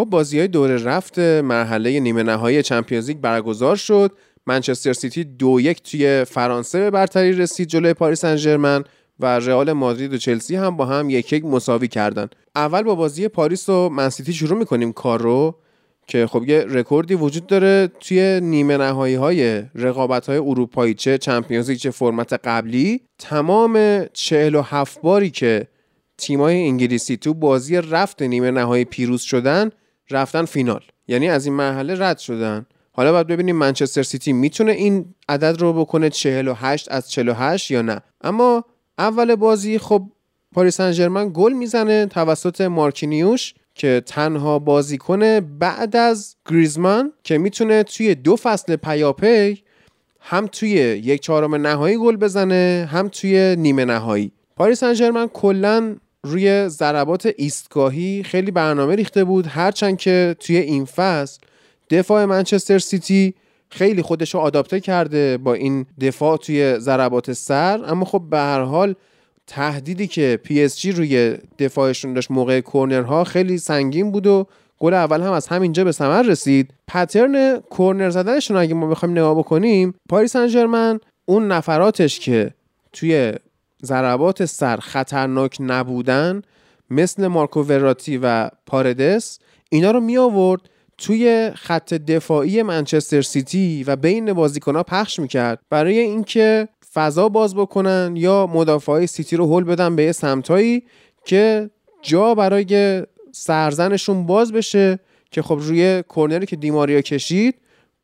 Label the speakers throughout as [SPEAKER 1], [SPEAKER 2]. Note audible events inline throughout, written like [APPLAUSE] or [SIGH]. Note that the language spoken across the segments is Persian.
[SPEAKER 1] خب بازی های دور رفت مرحله نیمه نهایی Champions League برگزار شد. منچستر سیتی دو یک توی فرانسه به برتری رسید جلوی پاریس سن و رئال مادرید و چلسی هم با هم یک یک مساوی کردن. اول با بازی پاریس و من سیتی شروع می‌کنیم کار رو که خب یه رکوردی وجود داره توی نیمه نهایی های رقابت های اروپایی چه Champions League چه فرمت قبلی. تمام 47 باری که تیمای انگلیسی تو بازی رفت نیمه نهایی پیروز شدن رفتن فینال. یعنی از این مرحله رد شدن. حالا باید ببینیم منچستر سیتی می‌تونه این عدد رو بکنه 48 از 48 یا نه. اما اول بازی خب پاریس سن گل می‌زنه توسط مارکینیوش که تنها بازیکن بعد از گریزمان که می‌تونه توی دو فصل پیاپی هم توی یک چهارم نهایی گل بزنه هم توی نیمه نهایی. پاریس سن کلا روی ضربات ایستگاهی خیلی برنامه ریخته بود. هرچند که توی این فصل دفاع منچستر سیتی خیلی خودش رو آداپته کرده با این دفاع توی ضربات سر. اما خب به هر حال تهدیدی که پی اس جی روی دفاعشون داشت موقع کورنرها خیلی سنگین بود و گل اول هم از همینجا به ثمر رسید. pattern کورنر زدنشون اگه ما بخوایم نگاه بکنیم پاریس سن اون نفراتش که توی ضربات سر خطرناک نبودن مثل مارکو وراتی و پاردس اینا رو می آورد توی خط دفاعی منچستر سیتی و بین بازیکنها پخش می‌کرد برای اینکه فضا باز بکنن یا مدافعای سیتی رو هل بدن به یه سمتایی که جا برای سرزنشون باز بشه که خب روی کرنری که دیماریا کشید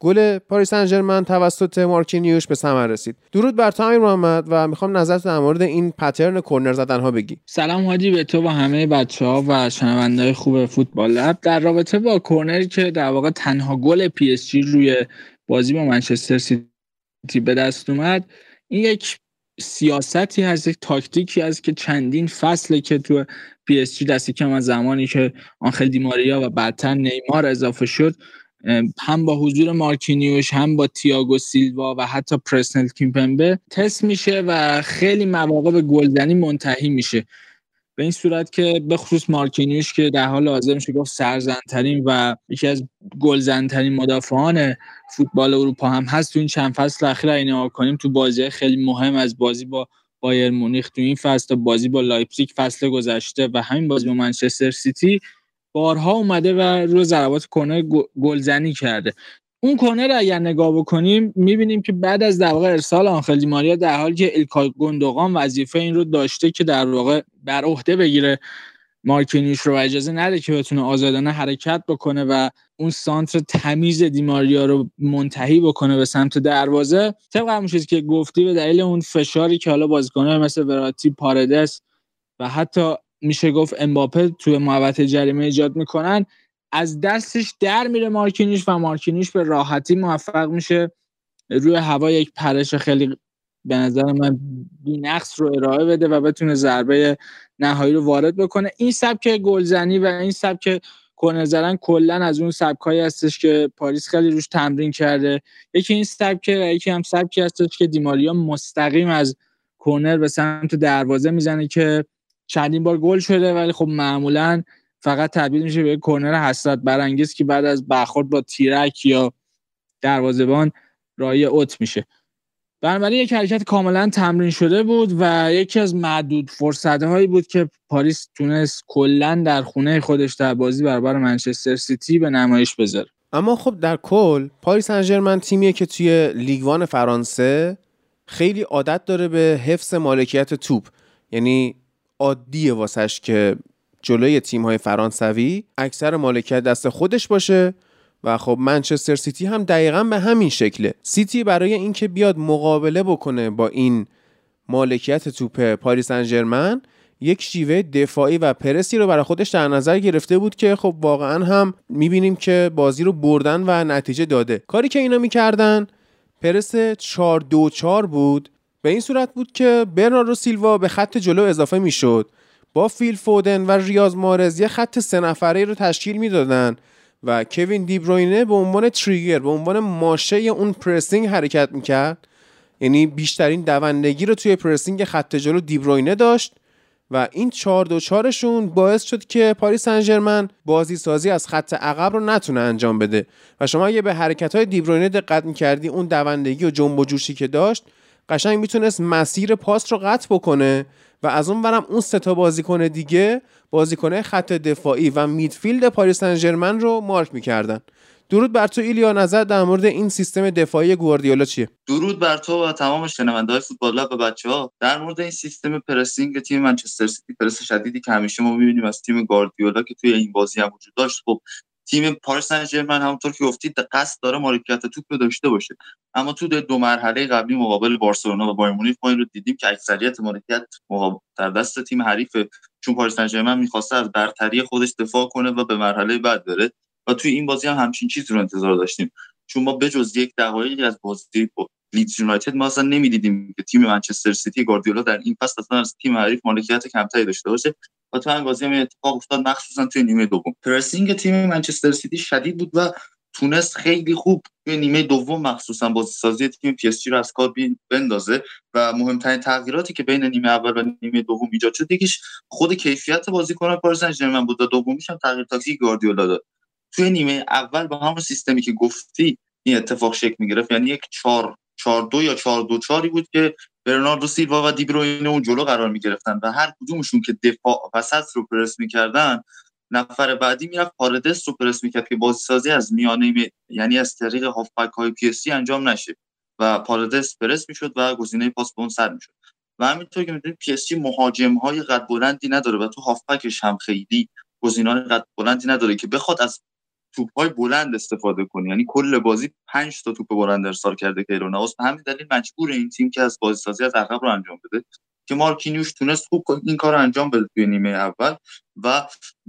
[SPEAKER 1] گل پاریس سن توسط مارکینیوش به ثمر رسید. درود بر تو امیر محمد و می‌خوام نظرت در مورد این pattern کرنر زدن ها بگی.
[SPEAKER 2] سلام حاجی به تو و همه بچه ها و شنونده خوب فوتبال لب. در رابطه با کرنری که در واقع تنها گل پی اس جی روی بازی با منچستر سیتی به دست اومد این یک سیاستی هست یک تاکتیکی هست که چندین فصله که تو پی اس جی دست کم از زمانی که آنخل دیماریا و بعدتر نیمار اضافه شد هم با حضور مارکینیوش هم با تیاگو سیلوا و حتی پرسنل کیمپمبه تست میشه و خیلی مواقع به گلزنی منتهی میشه. به این صورت که به خصوص مارکینیوش که در حال حاضر میشه گفت سرزنترین و یکی از گلزنترین مدافعان فوتبال اروپا هم هست. تو این چند فصل اخیر این کنیم تو بازی خیلی مهم از بازی با بایرن مونیخ تو این فصل تا بازی با لایپزیگ فصل گذشته و همین بازی با منچستر سیتی بارها اومده و روی ضربات کرنر گلزنی کرده. اون کرنر اگر نگاه بکنیم می‌بینیم که بعد از در واقع ارسال آنخل دیماریا در حالی که الکا گندوقان وظیفه این رو داشته که در واقع بر عهده بگیره مارکینیوش رو اجازه نده که بتونه آزادانه حرکت بکنه و اون سانتر تمیز دیماریا رو منتهی بکنه به سمت دروازه. طبق همون چیزی که گفتی به دلیل اون فشاری که حالا بازیکن‌ها مثل وراتی پاردس و حتی میشه گفت امباپه توی محوطه جریمه ایجاد می‌کنن. از دستش در میره مارکینیش و مارکینیش به راحتی موفق میشه. روی هوا یک پرش خیلی به نظر من بینقص رو ارائه بده و بتونه ضربه نهایی رو وارد بکنه. این سبک گلزنی و این سبک کنه کلا از اون سبکایی هستش که پاریس خیلی روش تمرین کرده. یکی این سبکه و یکی هم سبکی هستش که دیماریا مستقیم از کورنر به سمت دروازه می‌زنه که چندین بار گل شده ولی خب معمولا فقط تبدیل میشه به کرنر حسرت برانگیز که بعد از برخورد با تیرک یا دروازه‌بان راهی اوت میشه. بنابراین یک حرکت کاملا تمرین شده بود و یکی از معدود فرصته هایی بود که پاریس تونست کلا در خونه خودش در بازی برابر منچستر سیتی به نمایش بذاره.
[SPEAKER 1] اما خب در کل پاریس سن تیمیه که توی لیگ وان فرانسه خیلی عادت داره به حفظ مالکیت توپ. یعنی عادیه واسش که جلوی تیم های فرانسوی اکثر مالکیت دست خودش باشه و خب منچستر سیتی هم دقیقا به همین شکله. سیتی برای اینکه بیاد مقابله بکنه با این مالکیت توپ پاریس سن ژرمن یک شیوه دفاعی و پرسی رو برای خودش در نظر گرفته بود که خب واقعا هم می‌بینیم که بازی رو بردن و نتیجه داده. کاری که اینا می‌کردن پرس 4 2 4 بود. به این صورت بود که برناردو سیلوا به خط جلو اضافه می‌شد. با فیل فودن و ریاض محرز یه خط سه نفره رو تشکیل می‌دادن و کوین دیبروینه به عنوان trigger به عنوان ماشه اون pressing حرکت می‌کرد. یعنی بیشترین دوندگی رو توی pressing خط جلو دیبروینه داشت و این چهار دو چارشون باعث شد که پاریس سن ژرمن بازی سازی از خط عقب رو نتونه انجام بده. و شما اگه به حرکت های دیبروینه دقت می‌کردی اون دوندگی و جنب و جوشی که داشت قشنگ می‌تونست مسیر پاس رو قطع بکنه و از اون ورم اون سه تا بازیکن دیگه بازیکن خط دفاعی و midfield پاریس سن رو مارک می‌کردن. درود بر تو ایلیا نظر در مورد این سیستم دفاعی گواردیولا چیه؟
[SPEAKER 3] درود بر تو و تمام شنونده های فوتبال و بچه ها در مورد این سیستم pressing تیم منچستر سیتی پرس شدیدی که همیشه ما می‌بینیم از تیم گواردیولا که توی این بازی هم وجود داشت. خب تیم پاریس سن ژرمن همونطور که گفتید قصد داره مالکیت توپ رو داشته باشه. اما تو دو مرحله قبلی مقابل بارسلونا و بایرن مونیخ ما این رو دیدیم که اکثریت مالکیت در دست تیم حریف چون پاریس سن ژرمن می‌خواسته از برتری خودش دفاع کنه و به مرحله بعد بره. و توی این بازی هم همچین چیزی رو انتظار داشتیم. چون ما بجز یک دقایقی از بازی لیدز یونایتد ما اصلا نمی‌دیدیم که تیم منچستر سیتی گاردیولا در این فصل اصلا از تیم حریف مالکیت کمتری داشته باشه. و تو بازی هم اتفاق افتاد مخصوصا توی نیمه دوم. pressing تیم منچستر سیتی شدید بود و تونست خیلی خوب توی نیمه دوم مخصوصا بازی سازی تیم پی اس رو از کار بندازه و مهمترین تغییراتی که بین نیمه اول و نیمه دوم ایجاد شد یکیش خود کیفیت بازیکن پاریس سن بود و دومیش هم تغییر تاکتیک گاردیولا داد. توی نیمه اول با همون سیستمی که گفتی این اتفاق شکل می‌گرفت یعنی یک چهار چهار دو یا چهار دو چاری بود که برناردو سیلوا و دیبروینه اون جلو قرار می‌گرفتن و هر کدومشون که دفاع وسط رو پرس می‌کردن نفر بعدی می‌رفت پاردس رو پرس می‌کرد که بازی سازی از میانه می... یعنی از طریق هافبک های پی انجام نشه و پاردس پرس می‌شد و گزینه پاس به اون سد می‌شد. و همینطور که می‌دونید پی اس مهاجم های قد بلندی نداره و تو هافبکش هم خیلی گزینه‌های قد بلندی نداره که بخواد از توپ های بلند استفاده کنی. یعنی کل بازی 5 تا توپ بلند ارسال کرده کیلور ناواس به همین دلیل مجبور این تیم که از بازی سازی از عقب رو انجام بده. که مارکینیوش تونست خوب این کار رو انجام بده توی نیمه اول و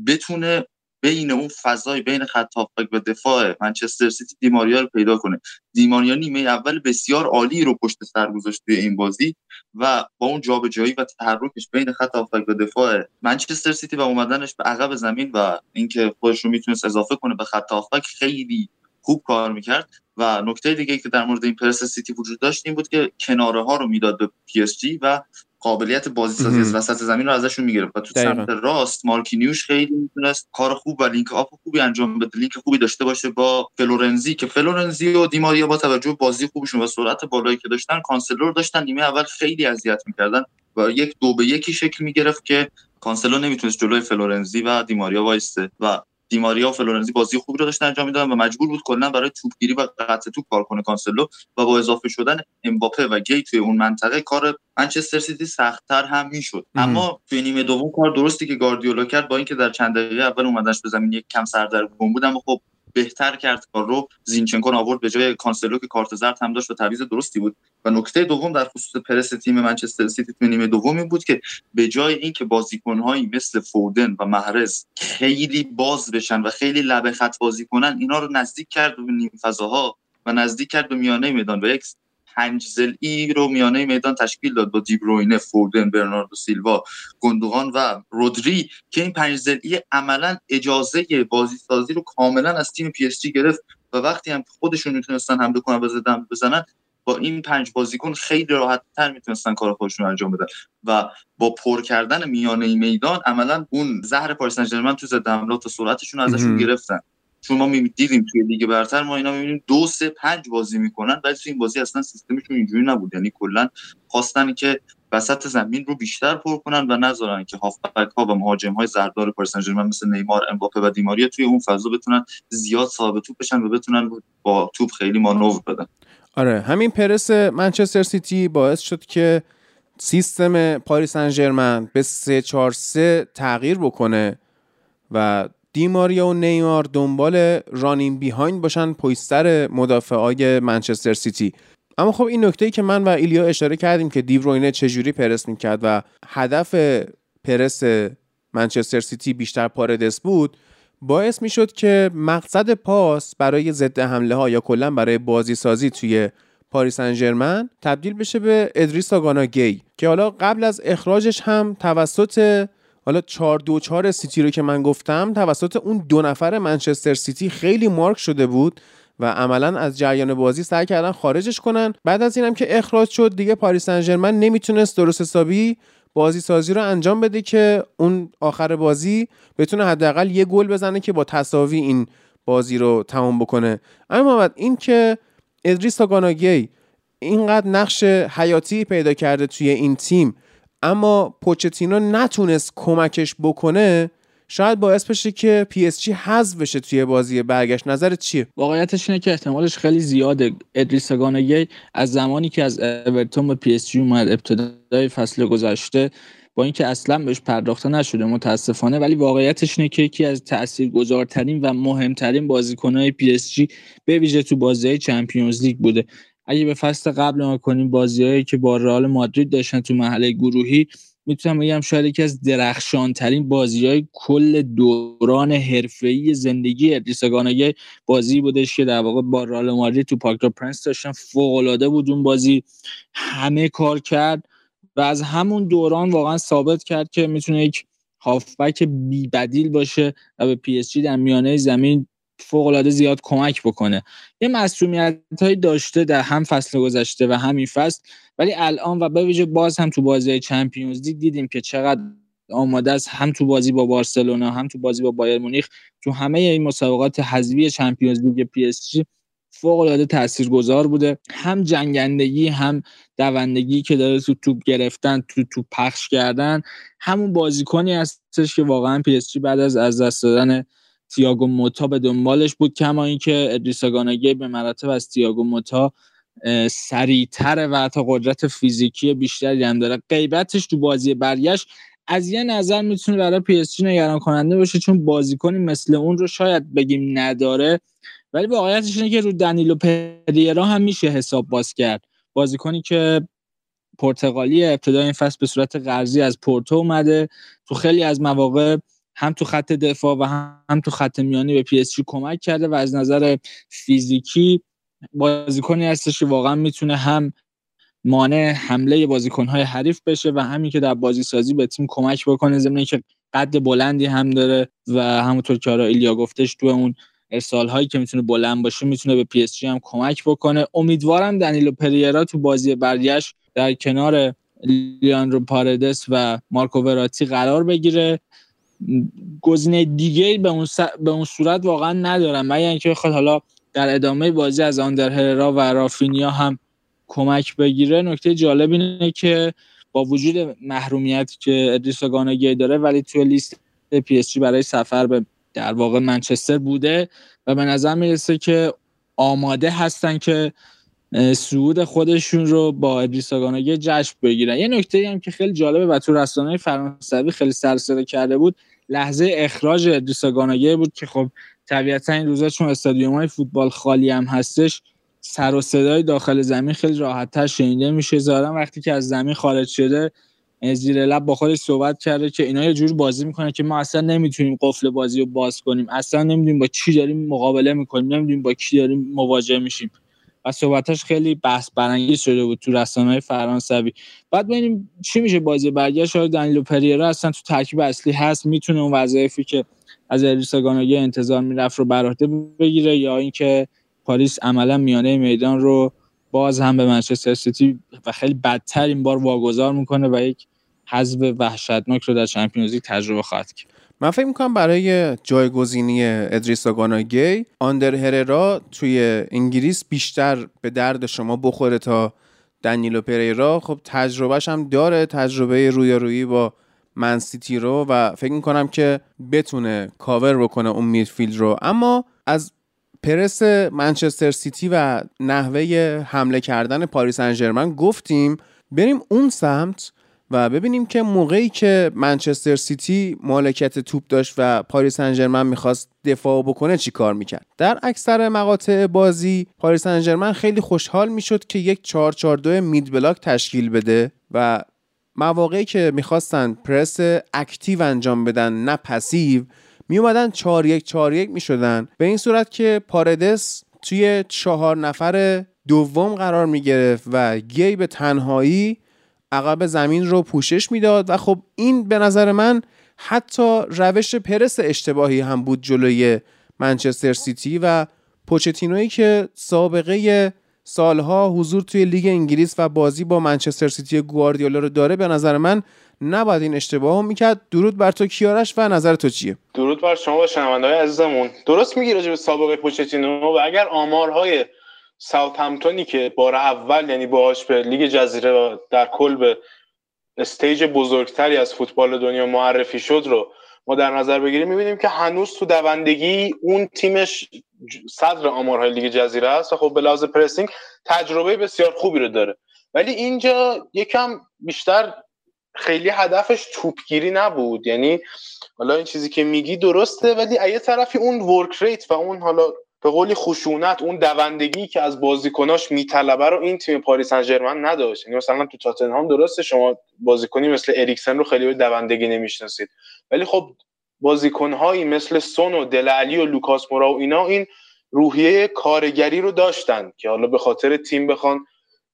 [SPEAKER 3] بتونه بین اون فضای بین خط و دفاع منچستر سیتی دیماریا رو پیدا کنه. دیماریا نیمه اول بسیار عالی رو پشت سر گذاشت توی این بازی و با اون جابجایی و تحرکش بین خط و دفاع منچستر سیتی و اومدنش به عقب زمین و اینکه خودش رو می‌تونست اضافه کنه به خط خیلی خوب کار می‌کرد. و نکته دیگه که در مورد این پرس سیتی وجود داشت این بود که کناره ها رو می‌داد به پی اس جی و قابلیت بازی سازی از وسط زمین رو ازشون می‌گرفت و تو سمت راست مارکینیوش خیلی می‌تونست کار خوب و link-up خوبی انجام بده لینک خوبی داشته باشه با فلورنزی که فلورنزی و دیماریا با توجه بازی خوبشون و سرعت بالایی که داشتن کانسلو رو داشتن نیمه اول خیلی اذیت می‌کردن و یک دو به یکی شکل می‌گرفت که کانسلو نمی‌تونست جلوی فلورنزی و دیماریا وایسته و دیماریا و فلورنزی بازی خوبی رو داشتن انجام می‌دادن و مجبور بود کلا برای توپگیری و قطع توپ کار کنه کانسلو و با اضافه شدن امباپه و گی توی اون منطقه کار منچستر سیتی سختتر هم می‌شد. اما توی نیمه دوم کار درستی که گاردیولا کرد با اینکه در چند دقیقه اول اومدنش به زمین یک کم سردرگم بود اما خب بهتر کرد کار رو زینچنکو آورد به جای کانسلو که کارت زرد هم داشت و تعویض درستی بود. و نکته دوم در خصوص پرس تیم منچستر سیتی تو نیمه دومی بود که به جای اینکه بازیکنهایی مثل فودن و محرز خیلی باز بشن و خیلی لبه خط بازی کنن اینا رو نزدیک کرد به نیم فضاها و نزدیک کرد به میانه میدان. و یک پنج ای رو میانه میدان تشکیل داد با دی‌بروینه فودن برناردو سیلوا گندوغان و رودری که این پنج ای عملا اجازه بازی سازی رو کاملا از تیم پی اس جی گرفت و وقتی هم خودشون می‌تونستن حمله کنن و بزنن با این پنج بازیکن خیلی راحت تر می‌تونستن کار خودشون انجام بدن و با پر کردن میانه میدان عملا اون زهر پاریس سن تو ضد حملات و سرعتشون ازشون گرفتن. چون ما دیدیم توی لیگ برتر ما اینا می‌بینیم دو سه پنج بازی می‌کنن ولی توی این بازی اصلا سیستمشون اینجوری نبود. یعنی کلا خواستن که وسط زمین رو بیشتر پر کنن و نذارن که هافبک ها و مهاجم های زهردار پاریس مثل نیمار امباپه و دی‌ماریا توی اون فضا بتونن زیاد صاحب توپ بشن و بتونن با توپ خیلی مانور بدن.
[SPEAKER 1] آره همین پرس منچستر سیتی باعث شد که سیستم پاریس سن به 3 4 3 تغییر بکنه و دی‌ماریا و نیمار دنبال running behind باشن پشت سر مدافعای منچستر سیتی. اما خب این نکته ای که من و ایلیا اشاره کردیم که دی‌بروینه چجوری پرس می‌کرد و هدف پرس منچستر سیتی بیشتر پاردس بود باعث می‌شد که مقصد پاس برای ضد حمله ها یا کلا برای بازی سازی توی پاریس سن ژرمن تبدیل بشه به ادریسا گانا گی که حالا قبل از اخراجش هم توسط حالا 4 دو 4 سیتی رو که من گفتم توسط اون دو نفر منچستر سیتی خیلی مارک شده بود و عملا از جریان بازی سعی کردن خارجش کنن. بعد از اینم که اخراج شد دیگه پاریس سن ژرمن نمی‌تونست درست حسابی بازی سازی رو انجام بده که اون آخر بازی بتونه حداقل یه گل بزنه که با تساوی این بازی رو تمام بکنه. اما محمد این که ادریس گانا گی اینقدر نقش حیاتی پیدا کرده توی این تیم اما پوچتینو نتونست کمکش بکنه شاید باعث بشه که پی اس جی حذف بشه توی بازی برگشت. نظر چیه؟
[SPEAKER 2] واقعیتش اینه که احتمالش خیلی زیاده. ادریس گانا گی از زمانی که از اورتون به پی اس جی اومد ابتدای فصل گذشته با اینکه اصلا بهش پرداخته نشده متاسفانه. ولی واقعیتش اینه که یکی از تاثیرگذارترین و مهمترین بازیکنهای پی اس جی به ویژه تو بازی چمپیونز لیگ بوده. اگه به فصل قبل نگاه کنیم بازیهایی که با رئال مادرید داشتن تو مرحله گروهی می‌تونم بگم شاید یکی از درخشان ترین بازی های کل دوران حرفه‌ای زندگی ادریس بازی بودش که در واقع با رئال مادرید تو پارک پرنس داشتن. فوق العاده بود اون بازی. همه کار کرد و از همون دوران واقعا ثابت کرد که می‌تونه یک هافبک بی بدیل باشه و به پی اس جی در میانه زمین فوق العاده زیاد کمک بکنه. یه مسئولیت هایی داشته در هم فصل گذشته و همین فصل ولی الان و به ویژه باز هم تو بازی چمپیونز لیگ دیدیم که چقدر آماده است. هم تو بازی با بارسلونا هم تو بازی با بایر مونیخ تو همه این مسابقات حذفی چمپیونز لیگ پی اس جی فوق العاده تاثیرگذار بوده. هم جنگندگی هم دوندگی که داره تو توپ گرفتن تو توپ پخش کردن همون بازیکنی هستش که واقعا پی اس جی بعد از از دست دادن تییاگو موتا به دنبالش بود کما اینکه ادریسا گانا گی به مراتب از تییاگو موتا سریعتر و حتی قدرت فیزیکی بیشتری هم داره. غیبتش تو بازی برگشت. از یه نظر می‌تونه برای پی اس نگران کننده باشه چون بازیکنی مثل اون رو شاید بگیم نداره. ولی واقعیتش اینه که رو دنیلو پریرا هم میشه حساب باز کرد. بازیکنی که پرتغالی ابتدای این فصل به صورت قرضی از پورتو اومده. تو خیلی از مواقع هم تو خط دفاع و هم تو خط میانی به پی اس کمک کرده و از نظر فیزیکی بازیکنی هستش که واقعا می‌تونه هم مانع حمله بازیکنهای حریف بشه و همین که در بازی سازی به تیم کمک بکنه ضمن که قد بلندی هم داره و همونطور که ایلیا گفتش تو اون ارسال هایی که می‌تونه بلند باشه می‌تونه به پی اس هم کمک بکنه. امیدوارم دنیلو پریرا تو بازی برگشت در کنار لیاندرو پاردس و مارکو وراتی قرار بگیره. گزینه دیگه به اون, به اون صورت واقعا ندارم. مگر اینکه بخواد حالا در ادامه بازی از آندر هررا و رافینیا هم کمک بگیره نکته جالب اینه که با وجود محرومیتی که ادریس گانا گی داره ولی توی لیست پی اس برای سفر به در واقع منچستر بوده و به نظر می‌رسه که آماده هستن که سعود خودشون رو با ادریس گانگی جشن بگیرن. یه نکته هم که خیلی جالبه و تو رسانه فرانسوی خیلی سرسره کرده بود لحظه اخراج ادریس گانگی بود که خب طبیعتا این روزا چون استادیوم های فوتبال خالی هم هستش سر و صدای داخل زمین خیلی راحتتر شنیده میشه. ظاهرا وقتی که از زمین خارج شده زیر لب با خودش صحبت کرده که اینا یه جور بازی می‌کنه که ما اصلا نمی‌تونیم قفل بازی رو باز کنیم. اصلا نمی‌دونیم با چی داریم مقابله می‌کنیم نمی‌دونیم با کی داریم مواجه میشیم. و صحبتش خیلی بحث برانگیز شده بود تو رسانه فرانسوی. بعد ببینیم چی میشه بازی برگشت. های دنیلو پریرا اصلا تو ترکیب اصلی هست می‌تونه اون وظایفی که از ادریسا انتظار می‌رفت رو بر بگیره یا اینکه پاریس عملا میانه میدان رو باز هم به منچستر سیتی و خیلی بدتر این بار واگذار می‌کنه و یک حذف وحشتناک رو در چمپیونز لیگ تجربه خواهد کرد.
[SPEAKER 1] من فکر می‌کنم برای جایگزینی ادریسا گانا گی آندر هررا توی انگلیس بیشتر به درد شما بخوره تا دنیلو پریرا. خب تجربهش هم داره تجربه رویارویی با من سیتی رو و فکر می‌کنم که بتونه کاور بکنه اون midfield رو. اما از پرس منچستر سیتی و نحوه حمله کردن پاریس سن ژرمن گفتیم بریم اون سمت و ببینیم که موقعی که منچستر سیتی مالکیت توپ داشت و پاریس سن ژرمن می‌خواست دفاع بکنه چی کار می‌کرد؟ در اکثر مقاطع بازی پاریس سن ژرمن خیلی خوشحال می‌شد که یک 442 mid block تشکیل بده و مواقعی که می‌خواستن پرس active انجام بدن نه passive می اومدن 4 1 4 1 می شدن به این صورت که پاردس توی چهار نفر دوم قرار می گرفت و گی به تنهایی عقب زمین رو پوشش می‌داد و خب این به نظر من حتی روش پرس اشتباهی هم بود جلوی منچستر سیتی و پوچتینوی که سابقه سالها حضور توی لیگ انگلیس و بازی با منچستر سیتی گواردیولا رو داره به نظر من نباید این اشتباه می‌کرد. درود بر تو کیارش و نظر تو چیه؟
[SPEAKER 4] درود بر شما و شنونده‌های عزیزمون. درست میگی راجع به سابقه پوچتینو و اگر آمارهای ساوت‌همپتونی که بار اول یعنی باهاش به لیگ جزیره در کل به stage بزرگتری از فوتبال دنیا معرفی شد رو ما در نظر بگیریم می‌بینیم که هنوز تو دوندگی اون تیمش صدر آمارهای لیگ جزیره است و خب به لحاظ pressing تجربه بسیار خوبی رو داره. ولی اینجا یکم بیشتر خیلی هدفش توپگیری نبود. یعنی حالا این چیزی که میگی درسته ولی یه طرفی اون work rate و اون حالا به قولی خشونت اون دوندگی که از بازیکناش میطلبه رو این تیم پاریس سن نداشت. یعنی مثلا تو تاتنهام درسته شما بازیکنی مثل اریکسن رو خیلی به دوندگی نمی‌شناسید. ولی خب بازیکنهایی مثل سون و دله الی و لوکاس مورا و اینا این روحیه کارگری رو داشتن که حالا به خاطر تیم بخوان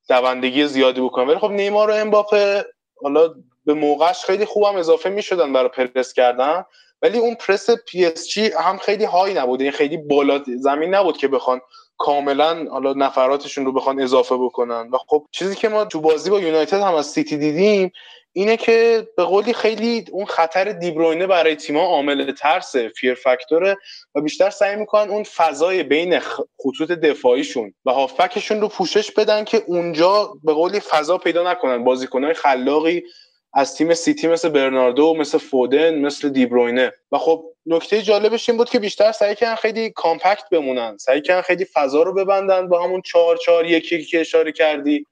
[SPEAKER 4] دوندگی زیادی بکنن. ولی خب نیمار و امباپه حالا به موقعش خیلی خوبم اضافه می‌شدن برای پرس کردن. ولی اون پرس پی اس جی هم خیلی high نبود. این یعنی خیلی بالا زمین نبود که بخوان کاملا حالا نفراتشون رو بخوان اضافه بکنن. و خب چیزی که ما تو بازی با یونایتد هم از سیتی دیدیم اینه که به قولی خیلی اون خطر دیبروینه برای تیما عامل ترس fear factor ه و بیشتر سعی می‌کنن اون فضای بین خطوط دفاعیشون و هافبکشون رو پوشش بدن که اونجا به قولی فضا پیدا نکنن. بازیکنهای خلاقی از تیم سیتی مثل برناردو مثل فودن مثل دیبروینه. و خب نکته جالبش این بود که بیشتر سعی کردن خیلی compact بمونن. سعی کردن خیلی فضا رو ببندن با همون چهار چهار یکی که اشاره کردی.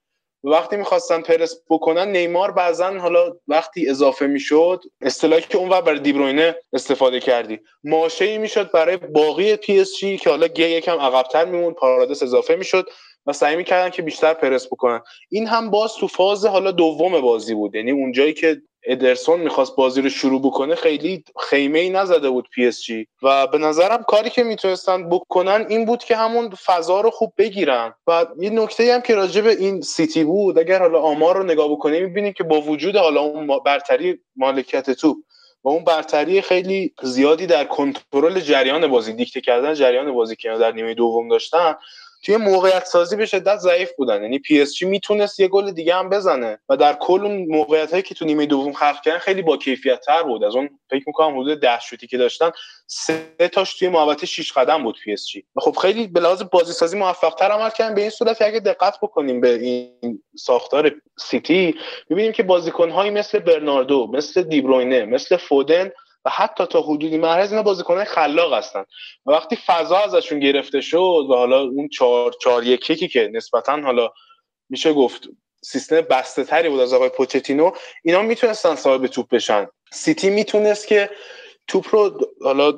[SPEAKER 4] وقتی می‌خواستن پرس بکنن نیمار بعضا حالا وقتی اضافه می‌شد اصطلاحی که اونور برای دیبروینه استفاده کردی. ماشه ای می‌شد برای باقی پی اس جی که حالا گی یکم عقبتر میمون پاردس اضافه می‌شد. و سعی می‌کردن که بیشتر پرس بکنن این هم باز تو فاز حالا دوم بازی بود. یعنی اونجایی که ادرسون می‌خواست بازی رو شروع بکنه خیلی خیمه ای نزده بود پی اس جی. و به نظرم کاری که می‌تونستن بکنن این بود که همون فضا رو خوب بگیرن. و یه نکته هم که راجع به این سیتی بود اگر حالا آمار رو نگاه بکنیم می‌بینیم که با وجود حالا اون برتری مالکیت توپ و اون برتری خیلی زیادی در کنترل جریان بازی دیکته کردن جریان بازی که در نیمه دوم داشتن توی موقعیت سازی به شدت ضعیف بودن. یعنی پی اس جی می‌تونست یه گل دیگه هم بزنه و در کل اون موقعیت هایی که تو نیمه دوم خلق کردن خیلی با کیفیت تر بود. از اون فکر می‌کنم حدود 10 شوتی که داشتن سه تاش توی محوطه 6 قدم بود پی اس جی. خب خیلی به لحاظ بازی سازی موفق تر عمل کردن. به این صورت اگه دقت بکنیم به این ساختار سیتی می‌بینیم که بازیکن مثل برناردو مثل دیبروینه مثل فودن و حتی تا حدودی محرز اینا بازیکنان خلاق هستن. و وقتی فضا ازشون گرفته شد و حالا اون چهار چهار یکی که نسبتا حالا میشه گفت سیستم بسته تری بود از آقای پوچتینو اینا می‌تونستن صاحب توپ بشن. سیتی می‌تونست که توپ رو حالا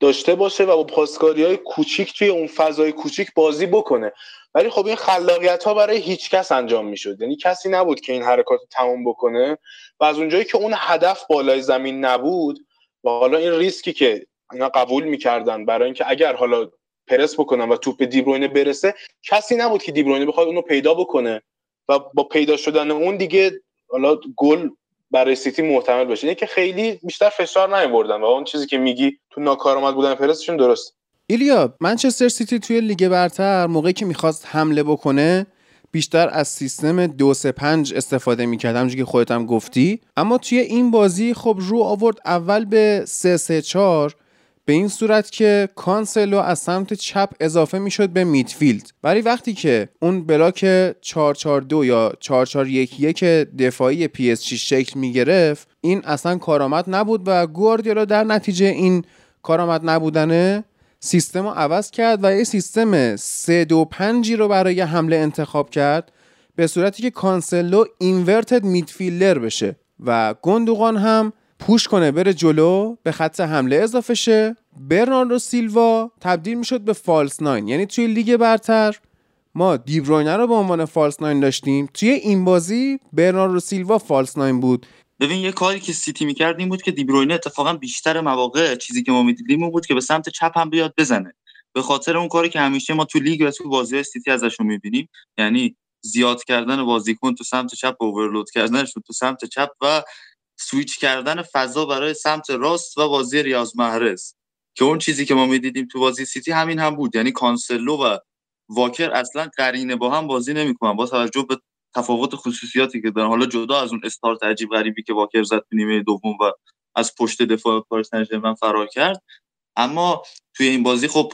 [SPEAKER 4] داشته باشه و با پاسکاری های کوچیک توی اون فضای کوچیک بازی بکنه. ولی خب این خلاقیت ها برای هیچ کس انجام می‌شد. یعنی کسی نبود که این حرکات رو تموم بکنه. و از اونجایی که اون هدف بالای زمین نبود و حالا این ریسکی که اینا قبول می‌کردن برای اینکه اگر حالا پرس بکنن و توپ دیبروینه برسه کسی نبود که دیبروینه بخواد اونو پیدا بکنه و با پیدا شدن اون دیگه حالا گل برای سیتی محتمل باشه اینه که خیلی بیشتر فشار نیاوردن و اون چیزی که میگی تو ناکارآمد بودن پرسشون درست.
[SPEAKER 1] ایلیا منچستر سیتی توی لیگ برتر موقعی که می‌خواست حمله بکنه بیشتر از سیستم 2 3 5 استفاده می‌کرد همونجوری که خودت هم گفتی. اما توی این بازی خب رو آورد اول به 3 3 4 به این صورت که کانسلو از سمت چپ اضافه می‌شد به midfield. ولی وقتی که اون block 442 یا 4411 دفاعی پی اس جی شکل می‌گرفت این اصلا کارآمد نبود و گواردیولا در نتیجه این کارآمد نبودنه سیستم رو عوض کرد و یه سیستم 3 2 5 رو برای حمله انتخاب کرد به صورتی که کانسلو inverted midfielder بشه و گندوقان هم push کنه بره جلو به خط حمله اضافه شه. برناردو سیلوا تبدیل می‌شد به false nine. یعنی توی لیگ برتر ما دیبروینه رو به عنوان false nine داشتیم. توی این بازی برناردو سیلوا false nine بود.
[SPEAKER 3] ببین یه کاری که سیتی می‌کرد این بود که دیبروینه اتفاقا بیشتر مواقع چیزی که ما می‌دیدیم بود که به سمت چپ هم بیاد بزنه. به خاطر اون کاری که همیشه ما تو لیگ و تو بازی سیتی ازشون می‌بینیم یعنی زیاد کردن بازیکن تو سمت چپ overload کردنشون تو سمت چپ و سویچ کردن فضا برای سمت راست و بازی ریاض محرز که اون چیزی که ما می‌دیدیم تو بازی سیتی همین هم بود. یعنی کانسلو و واکر اصلا قرینه با هم بازی نمی‌کنن. با توجه به تفاوت خصوصیاتی که دارن. حالا جدا از اون استارت عجیب غریبی که واکر زد نیمه دوم و از پشت دفاع پاریس سن فرار کرد. اما توی این بازی خب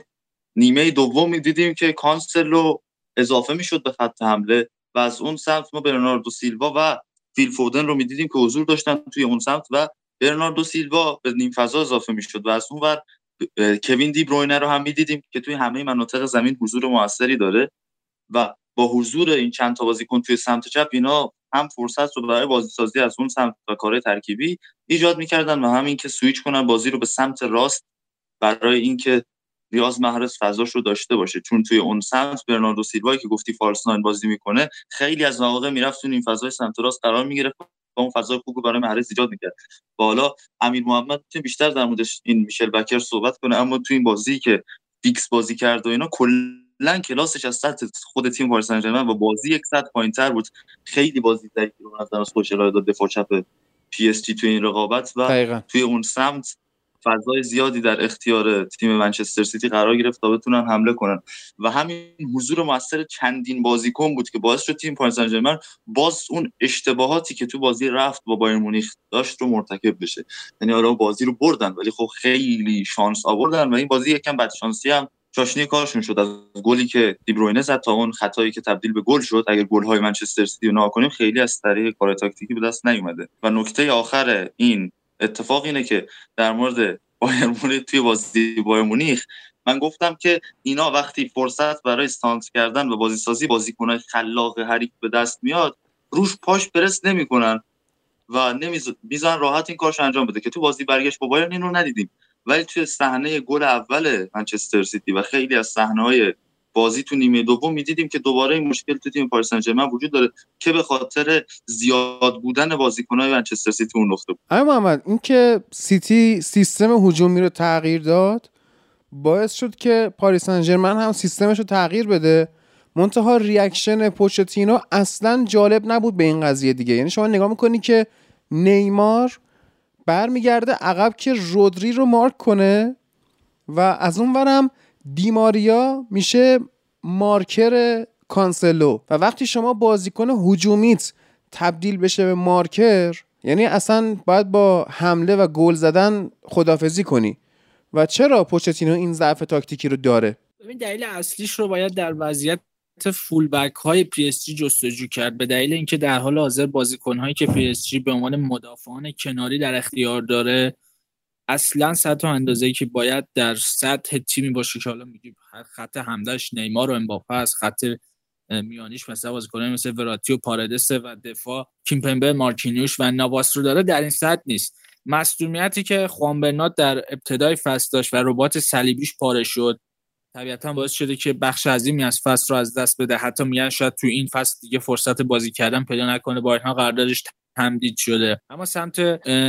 [SPEAKER 3] نیمه دوم می‌دیدیم که کانسلو اضافه می‌شد به خط حمله و از اون سمت ما برناردو سیلوا و فیل فودن رو می‌دیدیم که حضور داشتن توی اون سمت و برناردو سیلوا به نیم فضا اضافه می‌شد و از اون ور کوین دی بروینه رو هم می‌دیدیم که توی همه مناطق زمین حضور موثری داره و با حضور این چند تا بازیکن توی سمت چپ اینا هم فرصت رو برای بازی سازی از اون سمت و کار ترکیبی ایجاد می‌کردن و همین که سویچ کنن بازی رو به سمت راست برای اینکه ریاض محرز فضاش رو داشته باشه. چون توی اون سمت برناردو سیلوایی که گفتی فالس بازی می‌کنه خیلی از مواقع می‌رفت این فضای سمت راست قرار می‌گرفت و اون فضای خوب برای محرز ایجاد می‌کرد. بالا امیر محمد بیشتر در موردش این میشل بکر صحبت کنه اما تو این بازی که فیکس بازی کرد و اینا کلا کلاسش از سطح خود تیم پاریس سن و بازی یک سطح پایینتر بود. خیلی بازی ضعیفی رو نظر از خودش داد دفاع چپ پی اس جی توی این رقابت و توی اون سمت فضای زیادی در اختیار تیم منچستر سیتی قرار گرفت تا بتونن حمله کنن. و همین حضور موثر چندین بازیکن بود که باعث شد تیم پاریس سن باز اون اشتباهاتی که تو بازی رفت با بایر مونیخ داشت رو مرتکب بشه. یعنی حالا بازی رو بردن ولی خب خیلی شانس آوردن و این بازی یکم بد شانسی هم چاشنی کارشون شد از گلی که دیبروینه زد تا اون خطایی که تبدیل به گل شد. اگر گل های منچستر سیتی رو کنیم خیلی از طریق کار تاکتیکی به دست نیومده. و نکته آخر این اتفاق اینه که در مورد بایر توی بازی بایر مونیخ من گفتم که اینا وقتی فرصت برای استانس کردن و بازی سازی بازیکنای خلاق حریف به دست میاد روش پاش پرس نمی‌کنن و نمیذارن راحت این کارش انجام بده که تو بازی برگشت با بایرن این رو ندیدیم. ولی توی صحنه گل اول منچستر سیتی و خیلی از صحنه‌های بازی تو نیمه دوم می‌دیدیم که دوباره این مشکل تو تیم پاریس سن وجود داره که به خاطر زیاد بودن بازیکن‌های منچستر سیتی اون نقطه بود.
[SPEAKER 1] آره محمد این که سیتی سیستم هجومی رو تغییر داد باعث شد که پاریس سن هم سیستمش رو تغییر بده. منتها reaction پوچتینو اصلا جالب نبود به این قضیه دیگه. یعنی شما نگاه می‌کنی که نیمار برمیگرده عقب که رودری رو مارک کنه و از اون ورم دیماریا میشه مارکر کانسلو. و وقتی شما بازیکن هجومیت تبدیل بشه به مارکر یعنی اصلا باید با حمله و گل زدن خدافظی کنی. و چرا پوچتینو این ضعف تاکتیکی رو داره؟
[SPEAKER 2] ببین دلیل اصلیش رو باید در وضعیت full back های پی اس جی جستجو کرد به دلیل اینکه در حال حاضر بازیکن هایی که پی اس جی به عنوان مدافعان کناری در اختیار داره اصلا سطح و اندازه‌ای که باید در سطح تیمی باشه که حالا میگیم خط حمله‌ش نیمار و امباپه است خط میانیش مثلا بازیکنان مثل وراتی و پاردس و دفاع کیمپمبه مارکینیوش و نواس رو داره در این سطح نیست. مصدومیتی که خوان برنات در ابتدای فصل داشت و رباط صلیبیش پاره شد. طبیعتا باعث شده که بخش عظیمی از فصل رو از دست بده. حتی میگن شاید تو این فصل دیگه فرصت بازی کردن پیدا نکنه. با اینکه قراردادش تمدید شده. اما سمت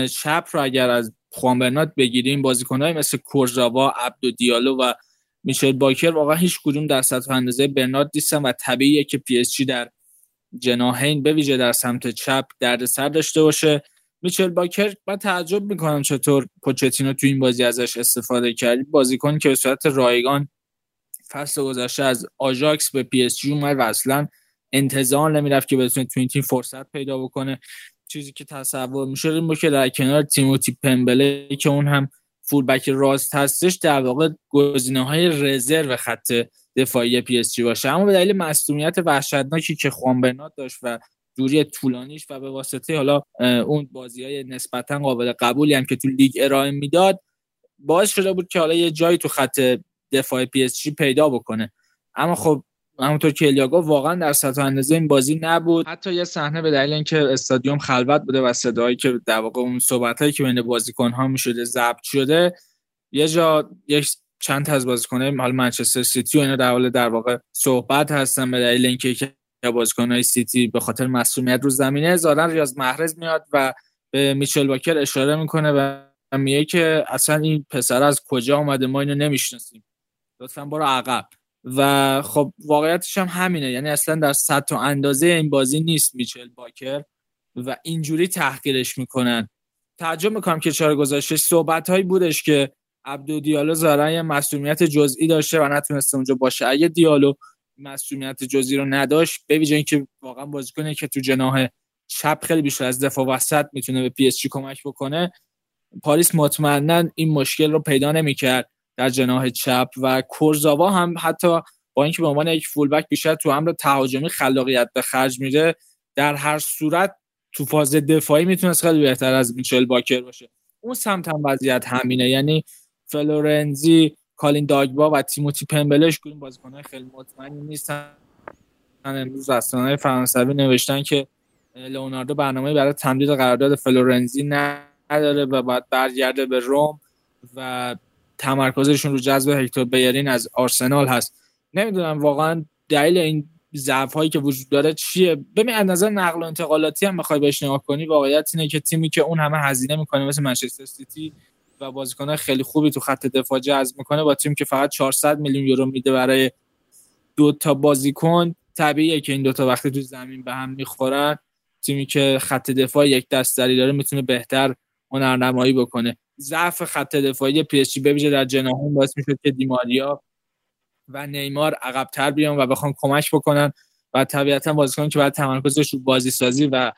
[SPEAKER 2] چپ رو اگر از خوان برنات بگیریم بازیکنهای مثل کورزاوا عبدو دیالو و میچل باکر واقعا هیچ کدوم در سطح اندازه برنات نیستن و طبیعیه که پی اس جی در جناحین به ویژه در سمت چپ دردسر داشته باشه. میچل باکر من تعجب می‌کنم چطور پوچتینو تو این بازی ازش استفاده کرد. بازیکن که به صورت رایگان فصل گذشته از آژاکس به پی اس جی اومد و اصلا انتظار نمی‌رفت که بتونه تو این تیم فرصت پیدا بکنه. چیزی که تصور میشه این که در کنار تیموتی پمبله که اون هم fullback راست هستش در واقع گزینه های رزرو خط دفاعی پی اس جی باشه. اما به دلیل مصدومیت وحشتناکی که خوان برنات داشت و دوری طولانیش و به واسطه حالا اون بازی های نسبتا قابل قبولی هم که تو لیگ ارائه می‌داد باعث شده بود که حالا یه جایی تو خط دفاع پی اس جی پیدا بکنه. اما خب همونطور که الیاگو واقعا در سطح اندازه این بازی نبود. حتی یه صحنه به دلیل اینکه استادیوم خلوت بوده و صدایی که در واقع اون صحبتایی که بین بازیکن ها می‌شده ضبط شده یه جا یک چند از بازیکن‌های حال منچستر سیتی و اینا در حال در واقع صحبت هستن به دلیل اینکه که بازیکن‌های سیتی به خاطر مسئولیت رو زمینه زادن ریاض محرز میاد و به میچل واکر اشاره می‌کنه و میگه که اصلا این پسر از کجا آمده ما اینو نمی‌شناسیم. لطفا برو عقب. و خب واقعیتش هم همینه. یعنی اصلا در سطح و اندازه این بازی نیست میچل باکر و اینجوری تحقیرش می‌کنن. تعجب می‌کنم که چرا گذاشته صحبت هایی بودش که عبدو دیالو ظاهرا یه مسئولیت جزئی داشته و نتونسته اونجا باشه. اگه دیالو مسئولیت جزئی رو نداشت ببینید اینکه واقعا بازیکنه که تو جناح چپ خیلی بیشتر از دفاع وسط می‌تونه به پی اس جی کمک بکنه پاریس مطمئنا این مشکل رو پیدا نمی‌کرد. در جناح چپ و کورزاوا هم حتی با اینکه به عنوان یک fullback بیشتر تو امر تهاجمی خلاقیت به خرج میده در هر صورت تو فاز دفاعی می‌تونست خیلی بهتر از میچل باکر باشه. اون سمت هم وضعیت همینه. یعنی فلورنزی کولین داگبا و تیموتی پمبله هیچ کدوم بازیکن‌های خیلی مطمئنی نیستن. امروز رسانه‌های فرانسوی نوشتن که لئوناردو برنامه برای تمدید قرارداد فلورنزی نداره و باید برگرده به روم و تمرکزشون رو جذب هکتور بیرین از آرسنال هست. نمی‌دونم واقعا دلیل این ضعف هایی که وجود داره چیه؟ ببین از نظر نقل و انتقالاتی هم بخوای بهش نگاه کنی واقعیت اینه که تیمی که اون همه هزینه می‌کنه مثل منچستر سیتی و بازیکنان خیلی خوبی تو خط دفاع جذب می‌کنه با تیم که فقط 400 میلیون یورو میده برای دو تا بازیکن طبیعیه که این دوتا وقتی تو زمین به هم می‌خورن. تیمی که خط دفاع یک دست‌تری داره می‌تونه بهتر هنرنمایی بکنه. ضعف خط دفاعی پی اس جی در جناحین باعث می‌شد که دیماریا و نیمار عقبتر بیان و بخوان کمک بکنن و طبیعتا بازیکن که باید تمرکزش رو بازی سازی و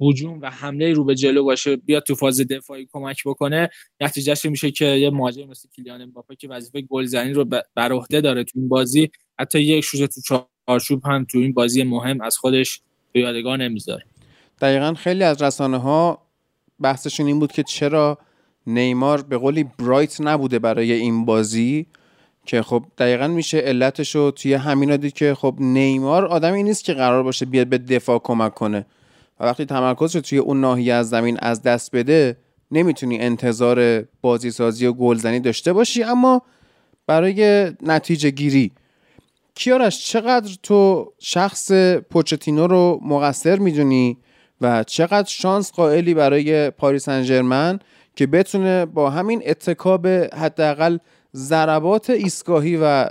[SPEAKER 2] هجوم و حمله رو به جلو باشه بیاد تو فاز دفاعی کمک بکنه. نتیجهش میشه که یه مهاجم مثل کیلیان امباپه که وظیفه گلزنی رو بر عهده داره تو این بازی. حتی یک شوت تو چارچوب هم تو این بازی مهم از خودش به یادگار نمی‌ذاره.
[SPEAKER 1] دقیقا خیلی از رسانه ها بحثشون این بود که چرا نیمار به قولی برایت نبوده برای این بازی که خب دقیقا میشه علتش رو توی همین دید که خب نیمار آدمی نیست که قرار باشه بیاد به دفاع کمک کنه. و وقتی تمرکزش توی اون ناحیه از زمین از دست بده نمی‌تونی انتظار بازی سازی و گلزنی داشته باشی اما برای نتیجه گیری. کیارش چقدر تو شخص پوچتینو رو مقصر می‌دونی؟ و چقدر شانس قائلی برای پاریس انجرمن که بتونه با همین اتکاب حداقل ضربات ایستگاهی و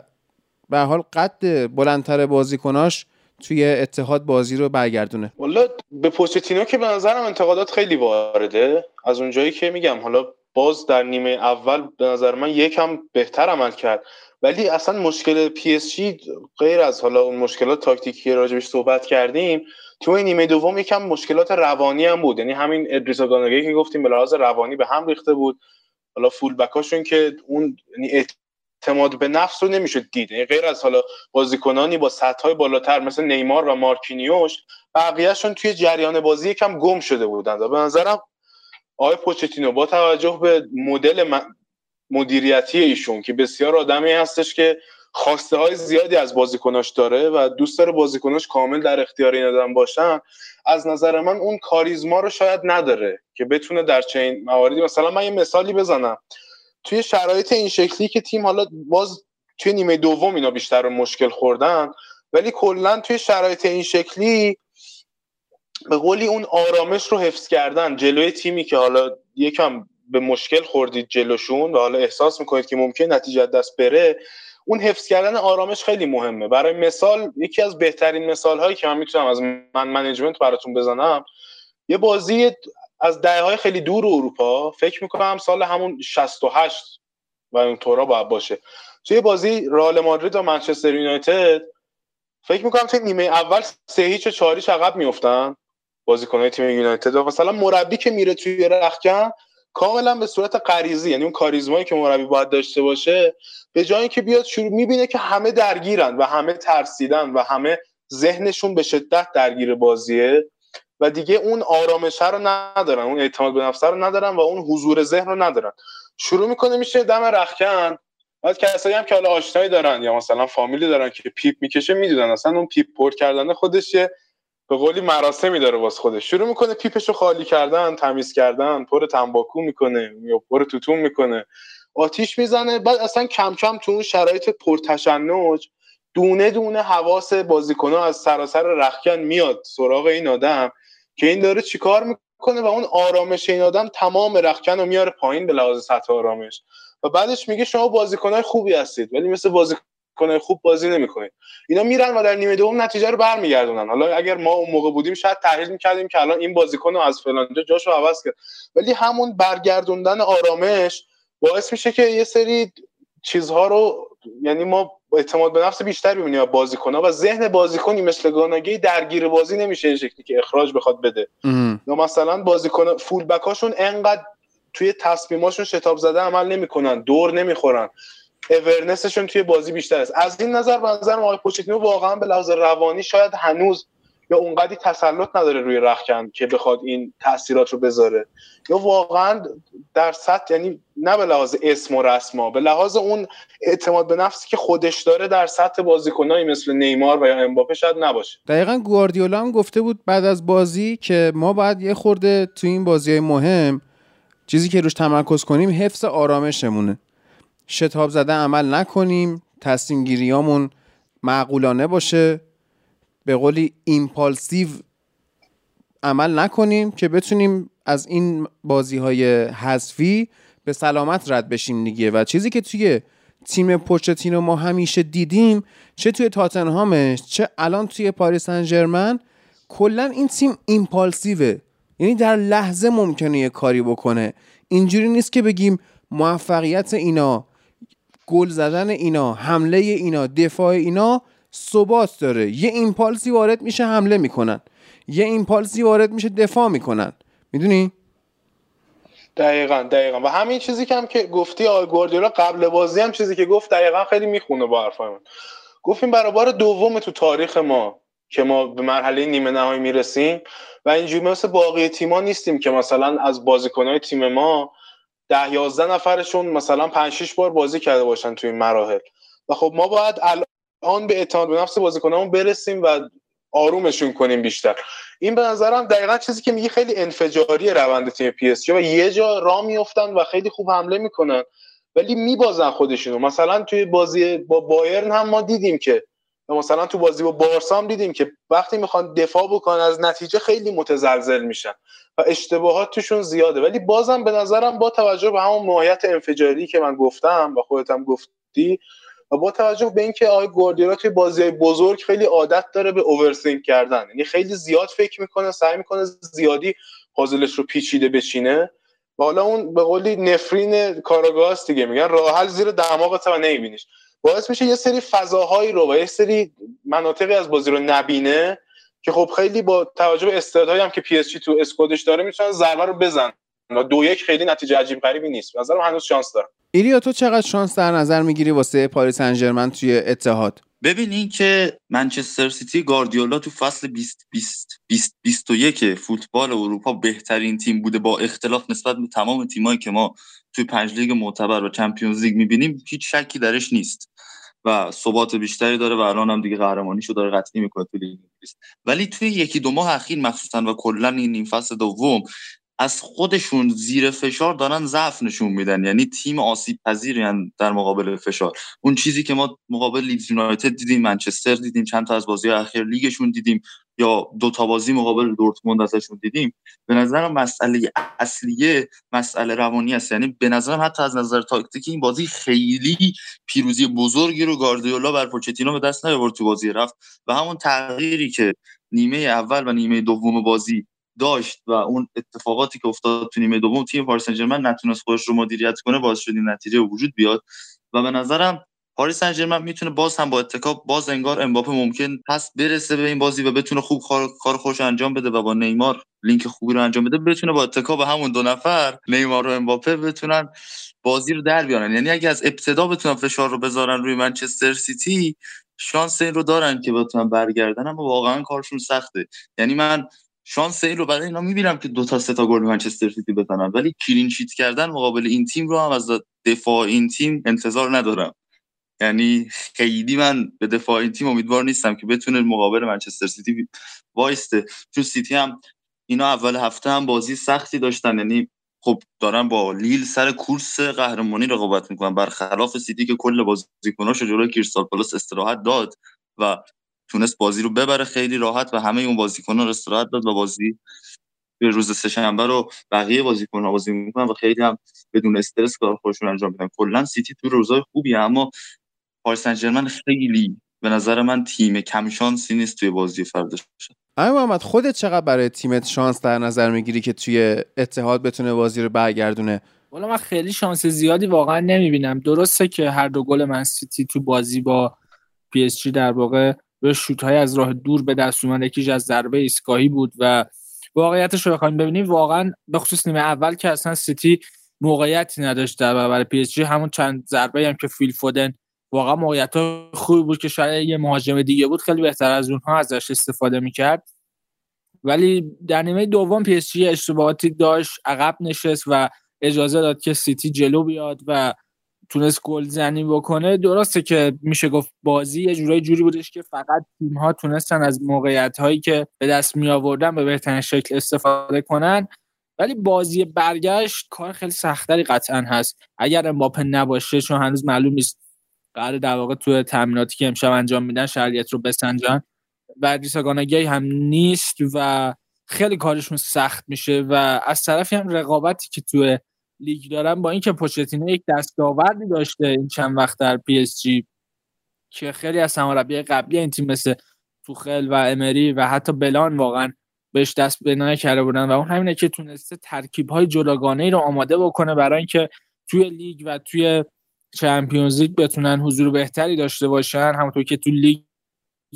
[SPEAKER 1] به حال قد بلندتر بازیکناش توی اتحاد بازی رو برگردونه.
[SPEAKER 4] والا به پوچتینو که به نظرم انتقادات خیلی وارده. از اونجایی که میگم حالا باز در نیمه اول به نظر من یکم بهتر عمل کرد. ولی اصلا مشکل پی اس جی غیر از حالا اون مشکلات تاکتیکی راجبش صحبت کردیم تو این نیمه دوم یکم مشکلات روانی هم بود. یعنی همین ادریسا گانا گی که گفتیم به لحاظ روانی به هم ریخته بود. حالا full back اشون که اون یعنی اعتماد به نفس رو نمی‌شد دید. یعنی غیر از حالا بازیکنانی با سطح بالاتر مثل نیمار و مارکینیوش بقیهشون توی جریان بازی یکم گم شده بودند به نظرم آقای پوچتینو با توجه به مدل مدیریتی ایشون که بسیار آدمی هستش که خواسته های زیادی از بازیکناش داره و دوست داره بازیکناش کامل در اختیار این آدم باشن. از نظر من اون کاریزما رو شاید نداره که بتونه در چنین مواردی مثلا من یه مثالی بزنم. توی شرایط این شکلی که تیم حالا باز توی نیمه دوم اینا بیشتر مشکل خوردن ولی کلا توی شرایط این شکلی به قولی اون آرامش رو حفظ کردن. جلوی تیمی که حالا یکم به مشکل خوردید جلوشون و حالا احساس می‌کنید که ممکن نتیجه دست بره اون حفظ کردن آرامش خیلی مهمه. برای مثال یکی از بهترین مثال هایی که من می‌تونم از من منیجمنت براتون بزنم یه بازی از دهه های خیلی دور اروپا فکر می‌کنم سال همون 68 و اون طورا باید باشه. توی بازی رئال مادرید و منچستر یونایتد فکر می‌کنم توی نیمه اول سه هیچ چهاریش عقب میفتن بازیکنهای تیم یونایتد. و مثلا مربی که میره توی رخکن کاملا به صورت غریزی یعنی اون کاریزمایی که مربی باید داشته باشه به جایی که بیاد شروع می‌بینه که همه درگیرن و همه ترسیدن و همه ذهنشون به شدت درگیر بازیه و دیگه اون آرامش رو ندارن اون اعتماد به نفس رو ندارن و اون حضور ذهن رو ندارن. شروع می‌کنه میشه دم رخکن. بعد کسایی هم که حالا آشنایی دارن یا مثلا فامیلی دارن که پیپ می‌کشه می‌دونن. اصلا اون پیپ پر کردن خودش به قولی مراسمی داره واسه خودش. شروع می‌کنه پیپشو خالی کردن تمیز کردن پر تنباکو می‌کنه یا پر توتون می‌کنه. آتیش می‌زنه بعد اصلا کم کم تو اون شرایط پرتشنج دونه دونه حواس بازیکنها از سراسر رختکن میاد سراغ این آدم که این داره چیکار می‌کنه و اون آرامش این آدم تمام رختکن رو میاره پایین به لحاظ سطح آرامش. و بعدش میگه شما بازیکنهای خوبی هستید ولی مثل بازیکنهای خوب بازی نمی‌کنید اینا میرن و در نیمه دوم نتیجه رو برمیگردونن. حالا اگر ما اون موقع بودیم شاید تحلیل می‌کردیم که الان این بازیکن از فلان جاشو عوض کرد. ولی همون برگردوندن آرامش باعث میشه که یه سری چیزها رو یعنی ما اعتماد به نفس بیشتر ببینیم و بازیکن‌ها و ذهن بازیکنی مثل گاناگی درگیر بازی نمیشه این شکلی که اخراج بخواد بده. یا مثلا بازیکن فول بکاشون انقدر توی تصمیماشون شتاب زده عمل نمی‌کنن دور نمی‌خورن. اورنسشون توی بازی بیشتر است. از این نظر به نظر آقای پوچتینو واقعا به لحاظ روانی شاید هنوز یا اونقدی تسلط نداره روی رخکن که بخواد این تاثیرات رو بذاره. یا واقعا در سطح یعنی نه به لحاظ اسم و رسما به لحاظ اون اعتماد به نفسی که خودش داره در سطح بازیکنایی مثل نیمار و یا امباپه شاید نباشه.
[SPEAKER 1] دقیقا گواردیولا هم گفته بود بعد از بازی که ما باید یه خورده تو این بازی مهم چیزی که روش تمرکز کنیم حفظ آرامشمونه. شتاب زده عمل نکنیم تصمیم گیریامون معقولانه باشه. به قولی impulsive عمل نکنیم که بتونیم از این بازی های حذفی به سلامت رد بشیم دیگه. و چیزی که توی تیم پوچتینو ما همیشه دیدیم چه توی تاتنهامش چه الان توی پاریس سن کلا این تیم ایمپالسیوه. یعنی در لحظه ممکنه یه کاری بکنه. اینجوری نیست که بگیم موفقیت اینا گل زدن اینا حمله اینا دفاع اینا ثبات داره. یه ایمپالسی وارد میشه حمله می‌کنن. یه ایمپالسی وارد میشه دفاع می‌کنن. می‌دونی؟
[SPEAKER 4] دقیقا دقیقا. و همین چیزی که هم که گفتی آقای قبل بازی هم چیزی که گفت دقیقا خیلی می‌خونه با حرفای من. گفتیم برابر دوم تو تاریخ ما که ما به مرحله نیمه نهایی می‌رسیم و اینجوری مثل باقی تیما نیستیم که مثلا از بازیکنهای تیم ما ده یازده نفرشون مثلا پنج شش بار بازی کرده باشن تو این مراحل. و خب ما باید الان به اعتماد به نفس بازیکنامون برسیم و آرومشون کنیم بیشتر. این به نظرم دقیقا چیزی که میگه خیلی انفجاری روند تیم پی اس و یه جا را میفتن و خیلی خوب حمله می‌کنن. ولی میبازن خودشونو. مثلا توی بازی با بایرن هم ما دیدیم که مثلا تو بازی با بارسا هم دیدیم که وقتی می‌خوان دفاع بکنن از نتیجه خیلی متزلزل میشن و اشتباهات توشون زیاده. ولی بازم به نظرم با توجه به همون ماهیت انفجاری که من گفتم و هم گفتی و با توجه به اینکه آقای گواردیولا توی بازی بزرگ خیلی عادت داره به اوورسینک کردن یعنی خیلی زیاد فکر می‌کنه سعی می‌کنه زیادی پازلش رو پیچیده بچینه و حالا اون به قولی نفرین کاراگاست دیگه میگن راه حل زیر دماغت و نمیبینیش. باعث میشه یه سری فضاهایی رو و یه سری مناطقی از بازی رو نبینه که خب خیلی با توجه به استعدادی هم که پی اس جی تو اسکودش داره می‌تونن ضربه رو بزنن و دو یک خیلی نتیجه عجیب غریبی نیست. نظرم هنوز شانس داره.
[SPEAKER 1] ایلیا تو چقدر شانس در نظر می‌گیری واسه پاریسن ژرمن توی اتحاد؟
[SPEAKER 3] ببینین که منچستر سیتی گاردیولا تو فصل 20 20 20 21 فوتبال اروپا بهترین تیم بوده با اختلاف نسبت به تمام تیمایی که ما توی پنج لیگ معتبر و Champions League می‌بینیم هیچ شکی درش نیست. و ثبات بیشتری داره و الان هم دیگه قهرمانیشو داره قطعی می‌کنه تو لیگ ولی توی یکی دو ماه اخیر مخصوصا و کلا این نیم فصل دوم از خودشون زیر فشار دارن ضعف نشون میدن. یعنی تیم آسیب پذیری در مقابل فشار. اون چیزی که ما مقابل لیدز یونایتد دیدیم منچستر دیدیم چند تا از بازی اخیر لیگشون دیدیم یا دو تا بازی مقابل دورتموند ازشون دیدیم به نظرم مسئله اصلیه مسئله روانی است. یعنی به نظرم حتی از نظر تاکتیکی این بازی خیلی پیروزی بزرگی رو گاردیولا بر پوچتینو به دست نیاورد تو بازی رفت. و همون تغییری که نیمه اول و نیمه دوم بازی داشت و اون اتفاقاتی که افتاد تو نیمه دوم تیم پاریس سن نتونست خودش رو مدیریت کنه باعث شد این نتیجه وجود بیاد. و به نظرم پاریس سن می‌تونه باز هم با اتکاب باز انگار امباپه ممکن هست برسه به این بازی و بتونه خوب کار خوش انجام بده و با نیمار لینک خوبی رو انجام بده بتونه با اتکا به همون دو نفر نیمار و امباپه بتونن بازی رو در بیارن. یعنی اگه از ابتدا بتونن فشار رو بذارن روی منچستر سیتی شانس این رو دارن که بتونن برگردن اما واقعا کارشون سخته. یعنی من شانس این رو برای اینا می‌بینم که دو تا سه تا گل منچستر سیتی بزنن. ولی clean sheet کردن مقابل این تیم رو هم از دفاع این تیم انتظار ندارم. یعنی خیلی من به دفاع این تیم امیدوار نیستم که بتونه مقابل منچستر سیتی وایسته. چون سیتی هم اینا اول هفته هم بازی سختی داشتن. یعنی خب دارن با لیل سر کورس قهرمانی رقابت می‌کنن. برخلاف سیتی که کل بازیکناشو جلوی کریستال پالاس استراحت داد و تونست بازی رو ببره خیلی راحت و همه اون بازیکن‌ها رو استراحت داد و بازی به روز سه‌شنبه رو بقیه بازیکن‌ها بازی می‌کنن و خیلی هم بدون استرس کار خودشون انجام میدن. کلا سیتی تو روزای خوبیه اما پاریس سن خیلی به نظر من تیم کم شانسی نیست توی بازی فرداش.
[SPEAKER 1] آیا محمد خودت چقدر برای تیمت شانس در نظر می‌گیری که توی اتحاد بتونه بازی رو برگردونه؟
[SPEAKER 2] والا من خیلی شانس زیادی واقعا نمی‌بینم. درسته که هر دو گل من سیتی تو بازی با پی اس جی در واقع به شوت های از راه دور به دست اومد. یکیش از ضربه ایستگاهی بود و واقعیتش رو بخوایم ببینیم. واقعا به خصوص نیمه اول که اصلا سیتی موقعیتی نداشت در برابر پی اس جی. همون چند ضربه هم که فیل فودن واقعا موقعیت خوبی بود که شاید یه مهاجم دیگه بود. خیلی بهتر از اونها ازش استفاده می‌کرد. ولی در نیمه دوم پی اس جی اشتباهاتی داشت. عقب نشست و اجازه داد که سیتی جلو بیاد و تونست گل زنی بکنه درسته که میشه گفت بازی یه جورایی جوری بودش که فقط تیم ها تونستن از موقعیت هایی که به دست می آوردن به بهترین شکل استفاده کنن. ولی بازی برگشت کار خیلی سخت‌تری قطعا هست. اگر امباپه نباشه چون هنوز معلوم نیست قرار در واقع تو تمریناتی که امشب انجام میدن شرایط رو بسنجن. و دیس آگانگی هم نیست و خیلی کارشون سخت میشه و از طرفی هم رقابتی که تو لیگ دارن با اینکه پوچتینو یک دستاوردی داشته این چند وقت در پی اس جی که خیلی از سرمربی قبلی این تیم مثل توخل و امری و حتی بلان واقعا بهش دست پیدا کرده بودن. و اون همینه که تونسته ترکیب های جداگانه ای رو آماده بکنه برای اینکه توی لیگ و توی Champions League بتونن حضور بهتری داشته باشن. همونطور که تو لیگ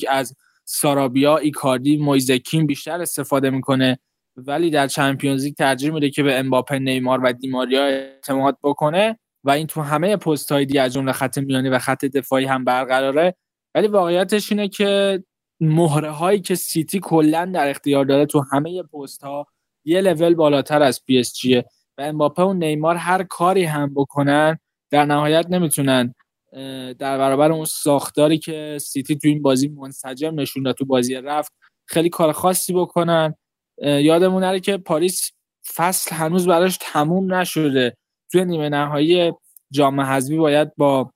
[SPEAKER 2] از سارابیا ایکاردی مویز کین بیشتر استفاده می‌کنه. ولی در Champions League ترجیح میده که به امباپه نیمار و دی‌ماریا اعتماد بکنه و این تو همه پست های دیگه از جمله خط میانی و خط دفاعی هم برقراره. ولی واقعیتش اینه که مهره هایی که سیتی کلا در اختیار داره تو همه پست ها یه لول بالاتر از پی اس جیه و امباپه و نیمار هر کاری هم بکنن در نهایت نمی‌تونن در برابر اون ساختاری که سیتی تو این بازی منسجم نشون تو بازی رفت خیلی کار خاصی بکنن. یادمون نره که پاریس فصل هنوز براش تموم نشده. توی نیمه نهایی جام حذفی باید با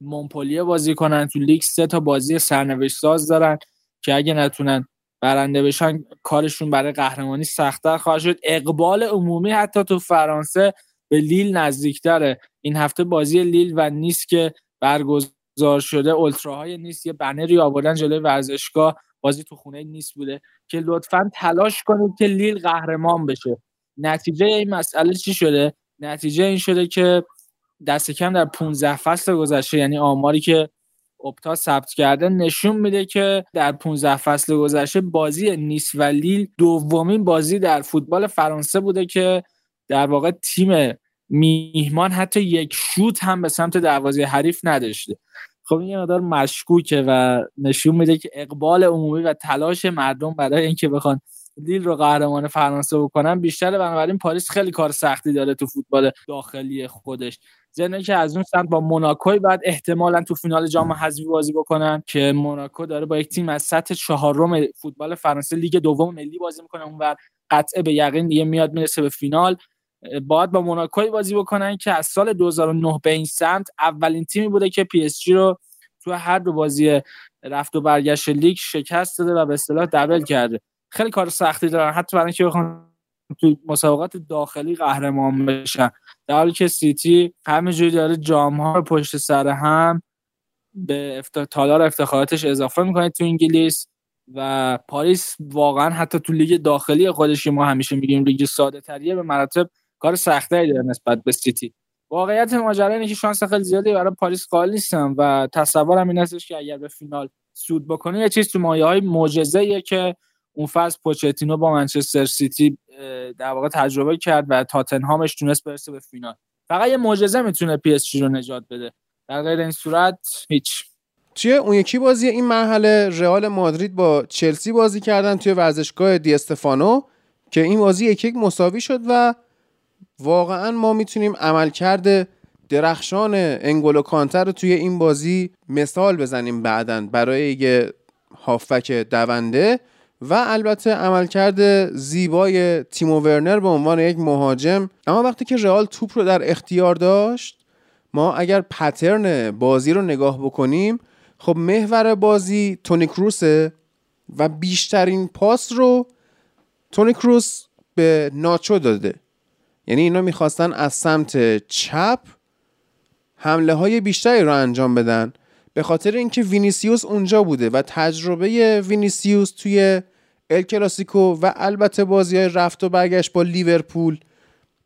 [SPEAKER 2] مونپلیه بازی کنن. تو لیگ سه تا بازی سرنوشت ساز دارن که اگه نتونن برنده بشن کارشون برای قهرمانی سختتر خواهد شد. اقبال عمومی حتی تو فرانسه به لیل نزدیکتره. این هفته بازی لیل و نیست که برگزار شده اولتراهای نیست یه بنری آوردن جلوی ورزشگاه. بازی تو خونه نیست بوده که لطفا تلاش کنید که لیل قهرمان بشه. نتیجه این مسئله چی شده؟ نتیجه این شده که دست کم در 15 فصل گذشته یعنی آماری که اپتا ثبت کرده نشون میده که در 15 فصل گذشته بازی نیس و لیل دومین بازی در فوتبال فرانسه بوده که در واقع تیم میهمان حتی یک شوت هم به سمت دروازه حریف نداشته. خب این مقدار مشکوکه و نشون میده که اقبال عمومی و تلاش مردم برای اینکه بخوان لیل رو قهرمان فرانسه بکنن بیشتره. بنابراین پاریس خیلی کار سختی داره تو فوتبال داخلی خودش. ضمن اینکه از اون سمت با موناکوی بعد احتمالا تو فینال جام حذفی بازی بکنن که موناکو داره با یک تیم از سطح چهارم فوتبال فرانسه لیگ دوم ملی بازی می‌کنه. اونور قطع به یقین دیگه میاد می‌رسه به فینال. باید با موناکوی بازی بکنن که از سال 2009 به این سمت اولین تیمی بوده که پی اس جی رو تو هر دو بازی رفت و برگشت لیگ شکست داده و به اصطلاح double کرده. خیلی کار سختی دارن. حتی برای اینکه بخوان تو مسابقات داخلی قهرمان بشن. در حالی که سیتی همینجوری داره جام ها رو پشت سر هم به افت... تالار افتخاراتش اضافه می‌کنه تو انگلیس و پاریس واقعا حتی تو لیگ داخلی خودش ما همیشه میگیم لیگ ساده تریه به مراتب کار سخت‌تری داره نسبت به سیتی. واقعیت ماجرا اینه که شانس خیلی زیادی برای پاریس قائل نیستم و تصورم این هستش که اگر به فینال صعود بکنه یه چیز تو مایه های معجزه‌ایه که اون فصل پوچتینو با منچستر سیتی در واقع تجربه کرد و تاتنهامش تونست برسه به فینال. فقط یه معجزه می‌تونه پی اس جی رو نجات بده. در غیر این صورت هیچ.
[SPEAKER 1] توی اون یکی بازی این مرحله رئال مادرید با چلسی بازی کردن توی ورزشگاه دی استفانو که این بازی یک یک مساوی شد و واقعا ما می‌تونیم عملکرد درخشان انگولو کانته رو توی این بازی مثال بزنیم بعدا برای یه هافک دونده و البته عملکرد زیبای تیمو ورنر به عنوان یک مهاجم. اما وقتی که رئال توپ رو در اختیار داشت ما اگر پترن بازی رو نگاه بکنیم خب محور بازی تونی کروسه و بیشترین پاس رو تونی کروس به ناچو داده. یعنی اینا می‌خواستن از سمت چپ حمله های بیشتری رو انجام بدن. به خاطر اینکه وینیسیوس اونجا بوده و تجربه وینیسیوس توی ال کلاسیکو و البته بازی های رفت و برگشت با لیورپول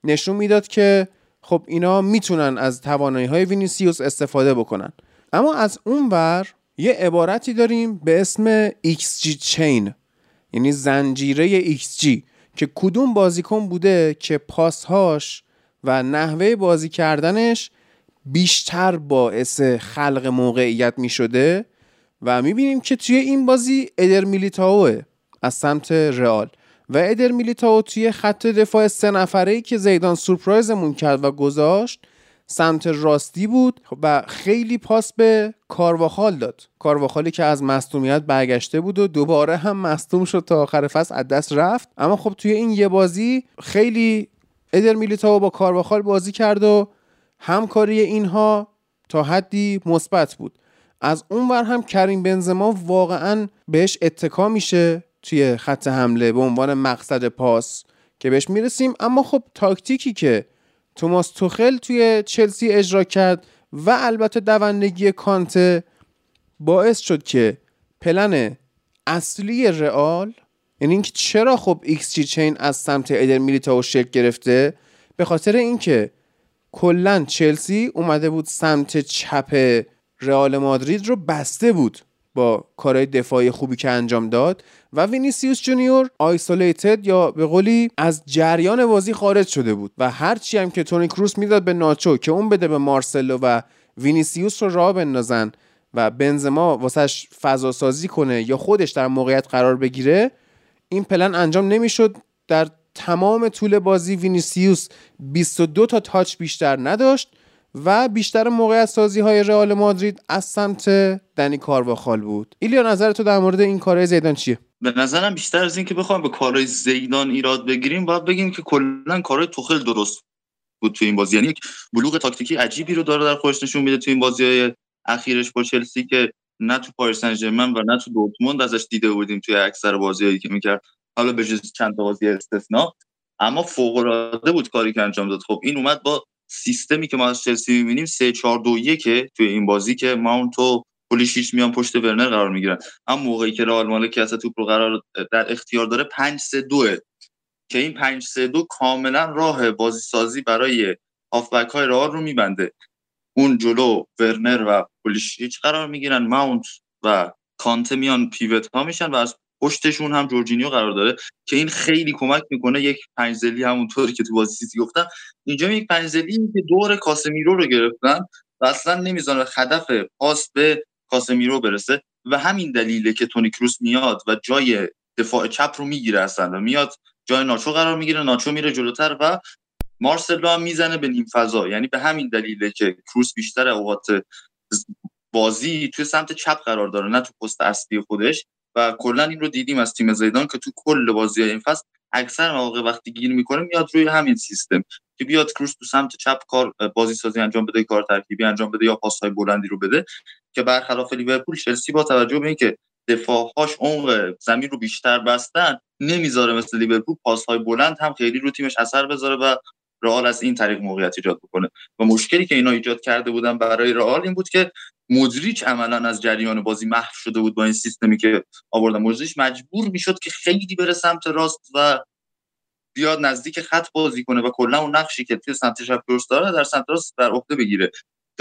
[SPEAKER 1] نشون می‌داد که خب اینا می‌تونن از توانایی های وینیسیوس استفاده بکنن. اما از اون ور یه عبارتی داریم به اسم XG chain یعنی زنجیره XG که کدوم بازیکن بوده که پاسهاش و نحوه بازی کردنش بیشتر باعث خلق موقعیت می شده و می بینیم که توی این بازی ادر میلیتاوه از سمت رئال و ادر میلیتاو توی خط دفاع سه نفره ای که زیدان سورپرایزمون کرد و گذاشت سمت راستی بود و خیلی پاس به کارواخال داد. کارواخالی که از مصدومیت برگشته بود و دوباره هم مصدوم شد تا آخر فصل از دست رفت. اما خب توی این یه بازی خیلی ادر میلیتاو با کارواخال بازی کرد و همکاری اینها تا حدی مثبت بود. از اونور هم کریم بنزما واقعا بهش اتکا میشه توی خط حمله به عنوان مقصد پاس که بهش می‌رسیم. اما خب تاکتیکی که توماس توخل توی چلسی اجرا کرد و البته دوندگی کانته باعث شد که پلن اصلی رئال یعنی اینکه چرا خب XG chain از سمت ادر میلیتائو شکل گرفته به خاطر اینکه کلا چلسی اومده بود سمت چپ رئال مادرید رو بسته بود. با کارهای دفاعی خوبی که انجام داد و وینیسیوس جونیور isolated یا به قولی از جریان بازی خارج شده بود و هرچی هم که تونی کروس می‌داد به ناچو که اون بده به مارسلو و وینیسیوس رو راه بندازن و بنزما واسش فضا سازی کنه یا خودش در موقعیت قرار بگیره این پلن انجام نمی‌شد. در تمام طول بازی وینیسیوس 22 تا تاچ بیشتر نداشت. و بیشتر موقعیت سازی های رئال مادرید از سمت دنی کارواخال بود. ایلیا نظر تو در مورد این کارهای زیدان چیه؟
[SPEAKER 3] به نظرم بیشتر از اینکه بخوام به کارهای زیدان ایراد بگیریم باید بگیم که کلا کارهای توخل درست بود تو این بازی. یعنی یک بلوغ تاکتیکی عجیبی رو داره در خودش نشون میده تو این بازی های اخیرش با چلسی که نه تو پاریس سن و نه تو دورتموند ازش دیده بودیم توی اکثر بازیایی که می‌کرد. حالا به جز چند تا بازی استثنا. اما فوق العاده بود کاری که انجام داد. خب این اومد با سیستمی که ما از چلسی می‌بینیم 3 4 2 1 توی این بازی که ماونت و پولیشیچ میان پشت ورنر قرار می‌گیرن. اما موقعی که رئال مالکیت توپ رو قرار در اختیار داره 5 3 2 که این 5 3 2 کاملا راه بازی سازی برای هافبک های رئال رو میبنده. اون جلو ورنر و پولیشیچ قرار می‌گیرن ماونت و کانته میان پیوت ها میشن و از پشتشون هم جورجینیو قرار داره که این خیلی کمک می‌کنه یک پنجزلی همونطوری که تو بازی سیتی گفتم. اینجا یک پنجزلی که دور کاسمیرو رو گرفتن و اصلا نمی‌ذاره هدف پاس به کاسمیرو برسه و همین دلیله که تونی کروس میاد و جای دفاع چپ رو می‌گیره اصلا و میاد جای ناچو قرار می‌گیره ناچو میره جلوتر و مارسلو هم می‌زنه به نیم فضا. یعنی به همین دلیله که کروس بیشتر اوقات بازی توی سمت چپ قرار داره نه تو پست اصلی خودش. و کلا این رو دیدیم از تیم زیدان که تو کل بازی این فصل اکثر مواقع وقتی گیر می‌کنه میاد روی همین سیستم که بیاد کروس تو سمت چپ کار بازی سازی انجام بده کار ترکیبی انجام بده یا پاسهای بلندی رو بده که برخلاف لیورپول چلسی با توجه به اینکه دفاعهاش عمق زمین رو بیشتر بستن نمی‌ذاره مثل لیورپول پاسهای بلند هم خیلی رو تیمش اثر بذاره و رئال از این طریق موقعیت ایجاد بکنه. و مشکلی که اینا ایجاد کرده بودن برای رئال این بود که مودریچ عملا از جریان بازی محو شده بود با این سیستمی که آوردن. مودریچ مجبور می‌شد که خیلی بره سمت راست و بیاد نزدیک خط بازی کنه و کلا اون نقشی که توی سمت چپ داره در سمت راست بر عهده بگیره.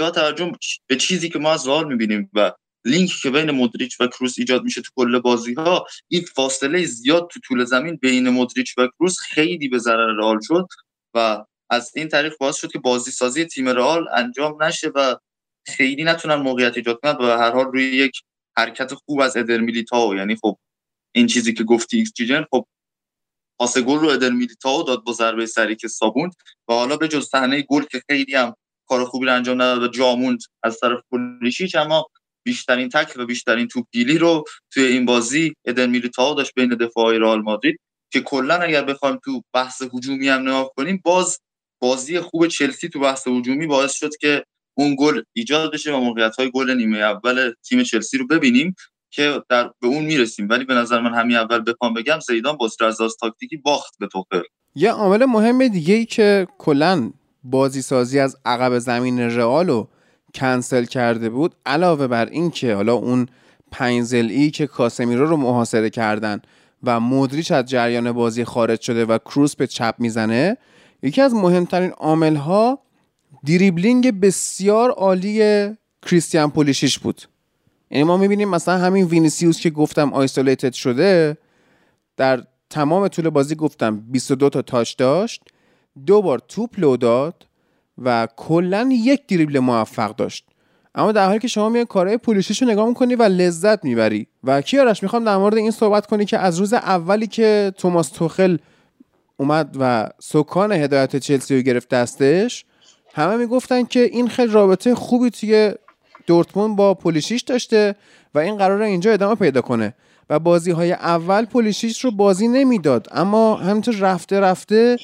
[SPEAKER 3] یا توجه به چیزی که ما از رئال می‌بینیم و لینک که بین مودریچ و کروس ایجاد میشه تو کل بازی ها این فاصله زیاد تو طول زمین بین مودریچ و کروس خیلی به ضرر رئال شد. و از این طریق باعث شد که بازی سازی تیم رئال انجام نشه و خیلی نتونن موقعیت ایجاد کنن و هر حال روی یک حرکت خوب از ادر میلیتائو یعنی خب این چیزی که گفتی XG chain خب پاس گل رو ادر میلیتائو داد با ضربه سری که سابوند و حالا به جز صحنه گل که خیلی هم کار خوبی رو انجام نداد و جاموند از طرف پولیشیچ اما بیشترین تکل و بیشترین توپگیری رو توی این بازی ادن میلیتائو داشت بین دفاعی رئال مادرید که کلا اگر بخوایم تو بحث هجومی هم نگاه کنیم باز بازی خوب چلسی تو بحث هجومی باعث شد که اون گل ایجاد بشه و موقعیت های گل نیمه اول تیم چلسی رو ببینیم که در به اون می‌رسیم. ولی به نظر من همین اول بخوام بگم زیدان با از تاکتیکی باخت به توخل
[SPEAKER 1] یه عامل مهم دیگه ای که کلا بازی سازی از عقب زمین رئال کنسل کرده بود علاوه بر این که حالا اون پنزل که کاسمیرو رو محاصره کردن و مدریچ از جریان بازی خارج شده و کروس به چپ می‌زنه یکی از مهمترین عامل ها دریبلینگ بسیار عالی کریستیان پولیشیچ بود. یعنی ما می‌بینیم مثلا همین وینیسیوس که گفتم isolated شده در تمام طول بازی گفتم 22 تا touch داشت دو بار توپ لو داد و کلا یک دریبل موفق داشت. اما در حالی که شما میای کارهای پولیشیچ رو نگاه می‌کنی و لذت می‌بری. و کیارش می‌خوام در مورد این صحبت کنی که از روز اولی که توماس توخل اومد و سکان هدایت چلسی رو گرفت دستش همه می‌گفتن که این خیلی رابطه خوبی توی دورتموند با پولیشیش داشته و این قرار اینجا ادامه پیدا کنه. و بازی های اول پولیشیش رو بازی نمی‌داد. اما همینطور رفته رفته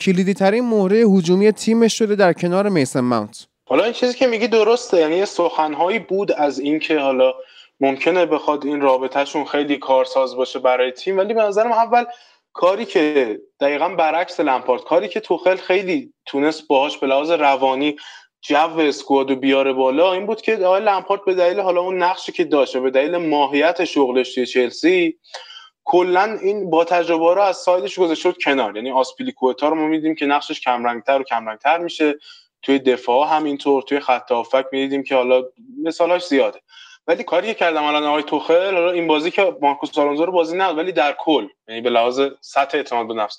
[SPEAKER 1] کلیدی ترین مهره هجومی تیمش شده در کنار میسن ماونت.
[SPEAKER 4] حالا این چیزی که میگی درسته یعنی سخنهایی بود از اینکه حالا ممکنه بخواد این رابطهشون خیلی کارساز باشه برای تیم ولی به نظرم اول کاری که دقیقا برعکس لمپارد کاری که توخل خیلی تونست باهاش به لحاظ روانی جو اسکوادو بیاره بالا این بود که آقای لمپارد به دلیل حالا اون نقشی که داشته به دلیل ماهیت شغلش توی چلسی کلا این با تجربه رو از سایدش گذاشته شد کنار. یعنی آسپیلیکوتا رو ما میدیم که نقشش کمرنگتر و کمرنگتر میشه. توی دفاع همینطور توی خط هافک می‌دیدیم که حالا مثالاش زیاده. ولی کاری که کردم الان آقای توخل حالا این بازی که مارکوس آلونزو رو بازی نه ولی در کل یعنی به لحاظ سطح اعتماد به نفس.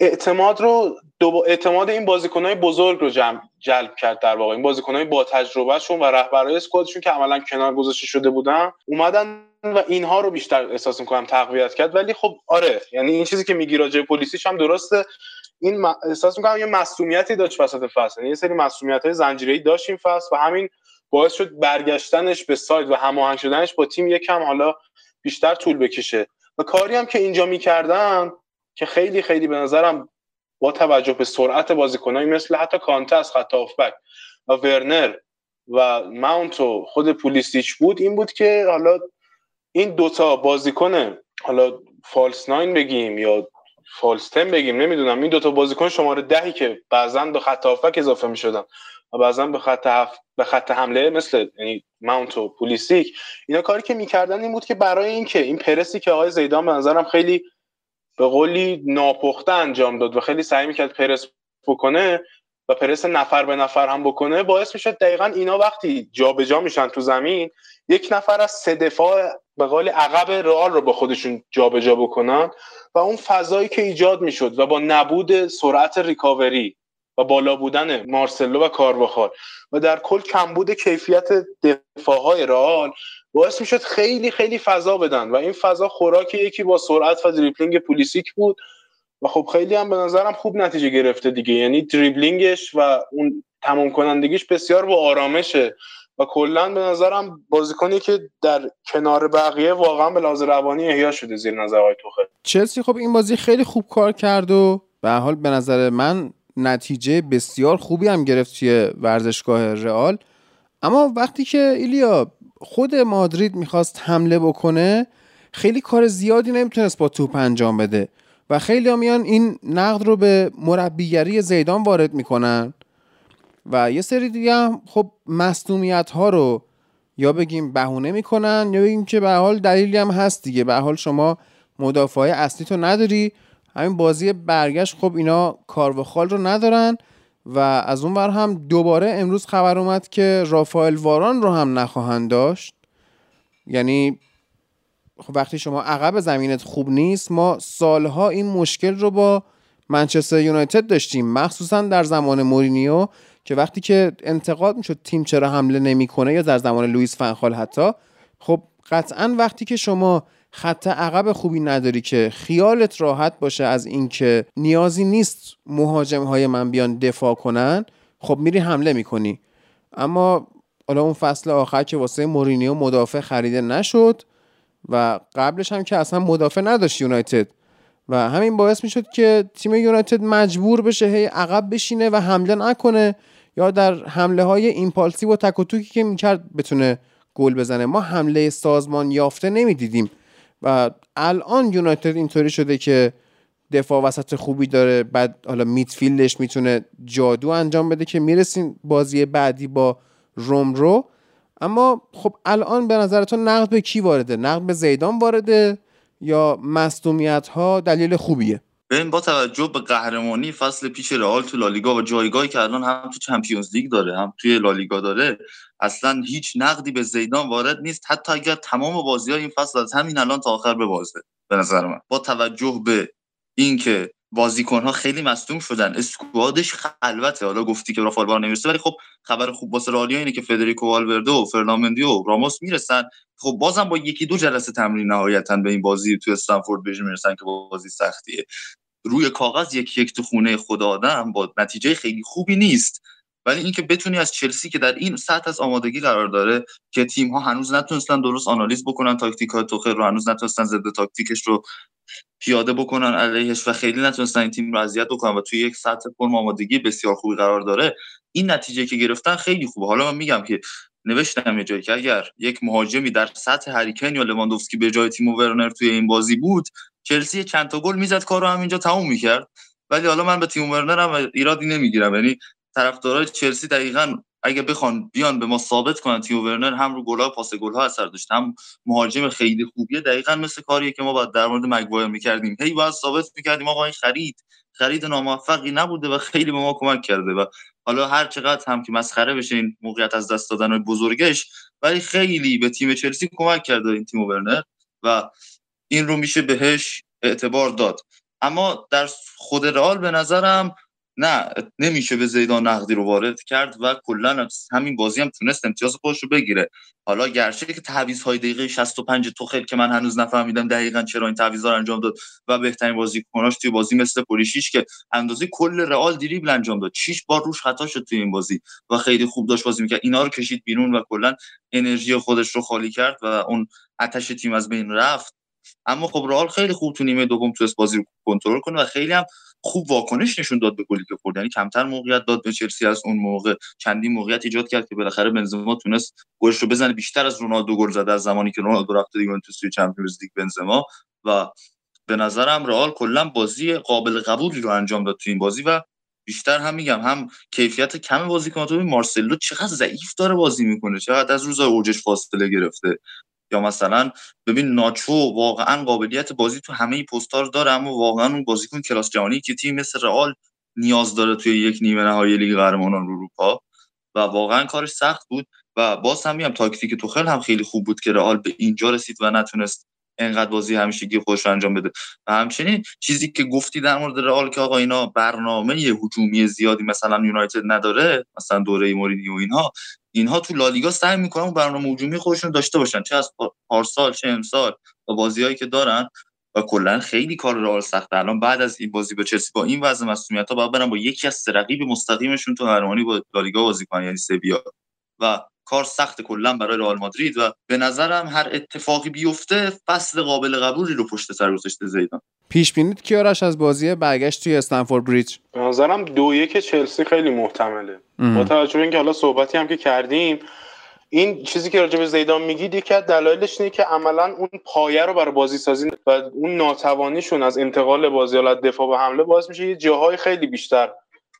[SPEAKER 4] اعتماد رو دو اعتماد این بازیکنهای بزرگ رو جمع جلب کرد در واقع. این بازیکنهای با تجربهشون و رهبرای اسکوادشون که عملا کنار گذاشته شده بودن اومدن و اینها رو بیشتر احساس می‌کنم تقویت کرد. ولی خب آره یعنی این چیزی که میگی راجع پلیسیش هم درسته. این احساس می‌کنم یه مسئولیتی داشت وسط فصل. یه سری مسئولیت های زنجیره‌ای داشت این فصل و همین باعث شد برگشتنش به ساید و هماهنگ شدنش با تیم یکم حالا بیشتر طول بکشه. و کاری هم که اینجا می‌کردن که خیلی خیلی به نظرم با توجه به سرعت بازیکنایی مثل حتی کانته از خط آفبک و ورنر و ماونت و خود پولیسیچ بود این بود که حالا این دوتا بازیکن حالا فالس ناین بگیم یا فالس تن بگیم نمی‌دونم. این دوتا بازیکن شماره دهی که بعضا به خط آفک اضافه می‌شدن و بعضا به خط هف... به خط حمله مثل یعنی ماونت و پولیسیک. اینا کاری که می‌کردن این بود که برای اینکه این پرسی که آقای زیدان به نظرم خیلی به قولی ناپخته انجام داد و خیلی سعی می‌کرد پرس بکنه و پرس نفر به نفر هم بکنه باعث میشه دقیقا اینا وقتی جابجا جا میشن تو زمین یک نفر از سه دفاع به قول عقب رئال رو با خودشون جابجا جا بکنن و اون فضایی که ایجاد می‌شد و با نبود سرعت ریکاوری و بالا بودن مارسلو و کارواخال و در کل کمبود کیفیت دفاعهای رئال باعث می‌شد خیلی خیلی فضا بدن و این فضا خوراک یکی با سرعت و دریبلینگ پولیسیک بود. و خب خیلی هم به نظرم خوب نتیجه گرفته دیگه. یعنی دریبلینگش و اون تمام کنندگیش بسیار با آرامشه. و کلا به نظرم بازیکنی که در کنار بقیه واقعا به لحاظ روانی احیا شده زیر نظر آقای توخل
[SPEAKER 1] چلسی خب این بازی خیلی خوب کار کرد و به حال به نظر من نتیجه بسیار خوبی هم گرفت توی ورزشگاه رئال. اما وقتی که ایلیا خود مادرید می‌خواست حمله بکنه خیلی کار زیادی نمی‌تونست با توپ انجام بده. و خیلی میان این نقد رو به مربیگری زیدان وارد می‌کنن و یه سری دیگه هم خب مصدومیت ها رو یا بگیم بهونه می‌کنن یا بگیم که به حال دلیلی هم هست دیگه. به حال شما مدافع اصلی تو نداری. همین بازی برگشت خب اینا کار و خال رو ندارن و از اون بر هم دوباره امروز خبر اومد که رافائل واران رو هم نخواهند داشت. یعنی وقتی شما عقب زمینت خوب نیست ما سالها این مشکل رو با منچستر یونایتد داشتیم مخصوصا در زمان مورینیو که وقتی که انتقاد می‌شد تیم چرا حمله نمی‌کنه یا در زمان لوئیس فنخال حتی. خب قطعا وقتی که شما خط عقب خوبی نداری که خیالت راحت باشه از اینکه نیازی نیست مهاجم های من بیان دفاع کنن خب میری حمله می‌کنی. اما حالا اون فصل آخر که واسه مورینیو مدافع خریده نشد و قبلش هم که اصلا مدافع نداشت یونایتد. و همین باعث می‌شد که تیم یونایتد مجبور بشه هی عقب بشینه و حمله نکنه یا در حمله های ایمپالسی و تک که می‌کرد بتونه گل بزنه. ما حمله سازمان یافته نمی‌دیدیم. و الان یونایتد اینطوری شده که دفاع وسط خوبی داره بعد حالا میتفیلدش می‌تونه جادو انجام بده که می‌رسیم بازی بعدی با رومرو اما خب الان به نظرتون نقد به کی وارده؟ نقد به زیدان وارده یا مصدومیت ها دلیل خوبیه؟
[SPEAKER 3] ببین با توجه به قهرمانی فصل پیش رئال تو لالیگا و جایگاهی که الان هم تو چمپیونز لیگ داره هم توی لالیگا داره اصلا هیچ نقدی به زیدان وارد نیست. حتی اگر تمام بازی های این فصل از همین الان تا آخر ببازه به نظر من. با توجه به اینکه بازیکن ها خیلی مصدوم شدن. اسکوادش خلوته. حالا گفتی که رافال بار نمی‌رسه ولی خب خبر خوب واسه رئالیا اینه که فدریکو والورده و فرناندی راموس می‌رسن. خب بازم با یکی دو جلسه تمرین نهایتا به این بازی تو استنفورد بریج می‌رسن که بازی سختیه. روی کاغذ یک یک تو خونه خدا آدم با نتیجه خیلی خوبی نیست. ولی اینکه بتونی از چلسی که در این سطح از آمادگی قرار داره که تیم ها هنوز نتونستن درست آنالیز بکنن تاکتیک های توخل رو هنوز نتونستن ضد تاکتیکش رو پیاده بکنن علیهش و خیلی نتونستن این تیم رو اذیت بکنن و توی یک سطح فرم آمادگی بسیار خوبی قرار داره. این نتیجه که گرفتن خیلی خوبه. حالا من میگم که نوشتم یه جایی که اگر یک مهاجمی در سطح هری کین یا لواندوفسکی به جای تیم ورنر توی این بازی بود چلسی چند تا گل می‌زد کارو همینجا تموم می‌کرد. ولی حالا من به تیم ورنر هم ایرادی نمی‌گیرم. یعنی طرفدارای چلسی دقیقا اگه بخوان بیان به ما ثابت کنن تیو ورنر هم رو گل‌ها پاس گل‌ها اثر داشت هم مهاجم خیلی خوبیه دقیقا مثل کاریه که ما باید در مورد مگوایر می‌کردیم. هی باید ثابت می‌کردیم آقا این خرید خرید ناموفقی نبوده و خیلی به ما کمک کرده و حالا هر چقدر هم که مسخره بشه این موقعیت از دست دادن بزرگش ولی خیلی به تیم چلسی کمک کرده این تیم ورنر و این رو میشه بهش اعتبار داد. اما در خود رئال به نظرم نه نمیشه به زیدان نقدی رو وارد کرد و کلا همین بازی هم تونست امتیاز خودش رو بگیره. حالا گرچه که تعویض های دقیقه 65 توخل که من هنوز نفهمیدم دقیقا چرا این تعویض رو انجام داد و بهترین بازیکناش توی بازی مثل پولیشیش که اندازه کل رئال دریبل انجام داد. 6 بار روش خطا شد توی این بازی و خیلی خوب داشت بازی می‌کرد. اینا رو کشید بیرون و کلا انرژی خودش رو خالی کرد و اون آتش تیم از بین رفت. اما خب رئال خیلی خوب تو نیمه دوم تو بازی کنترل کنه و خیلی هم خوب واکنش نشون داد به گلی که خورد. یعنی کمتر موقعیت داد به چلسی از اون موقع. چندین موقعیت ایجاد کرد که بالاخره بنزما تونست گلش رو بزنه. بیشتر از رونالدو گل زده از زمانی که رونالدو رفته یوونتوس توی چمپیونز لیگ بنزما. و به نظرم رئال کلا بازی قابل قبولی رو انجام داد تو این بازی و بیشتر هم میگم هم کیفیت کم بازیکن. تو مارسلو چقدر ضعیف داره بازی می‌کنه. چقدر از روزای اوجش فاصله گرفته. یا مثلا ببین ناچو واقعا قابلیت بازی تو همه پستار داره اما واقعا اون بازیکن کلاس جهانی که تیم مثل رئال نیاز داره توی یک نیمه نهایی لیگ قهرمانان اروپا. و واقعا کارش سخت بود. و باز هم میگم تاکتیک توخل هم خیلی خوب بود که رئال به اینجا رسید و نتونست انقدر بازی همیشگی خوش انجام بده. و همچنین چیزی که گفتی در مورد رئال که آقا اینا برنامه هجومی زیادی مثلا یونایتد نداره مثلا دوره مورینیو اینها اینها تو لالیگا سعی می‌کنن برنامه هجومی خودشون داشته باشن چه از پارسال چه امسال و بازیهایی که دارن. و کلا خیلی کار رئال سخته. الان بعد از این بازی با چلسی با این وضع مسئولیت‌ها باید برن با یکی از رقیب مستقیمشون تو قهرمانی با لالیگا بازی کنن یعنی سویا. و کار سخت کلا برای رئال مادرید و به نظرم هر اتفاقی بیفته فصل قابل قبولی رو پشت سر گذاشته زیدان.
[SPEAKER 1] پیش بینید کیارش از بازی برگشت توی استنفورد بریج؟
[SPEAKER 4] به نظرم دو یک چلسی خیلی محتمله. با توجه به اینکه حالا صحبتی هم که کردیم این چیزی که راجع به زیدان میگید یکی از دلایلش اینه که عملا اون پایه رو برای بازی سازی و اون ناتوانیشون از انتقال بازی حالا دفاع به حمله باعث میشه. یه جاهای خیلی بیشتر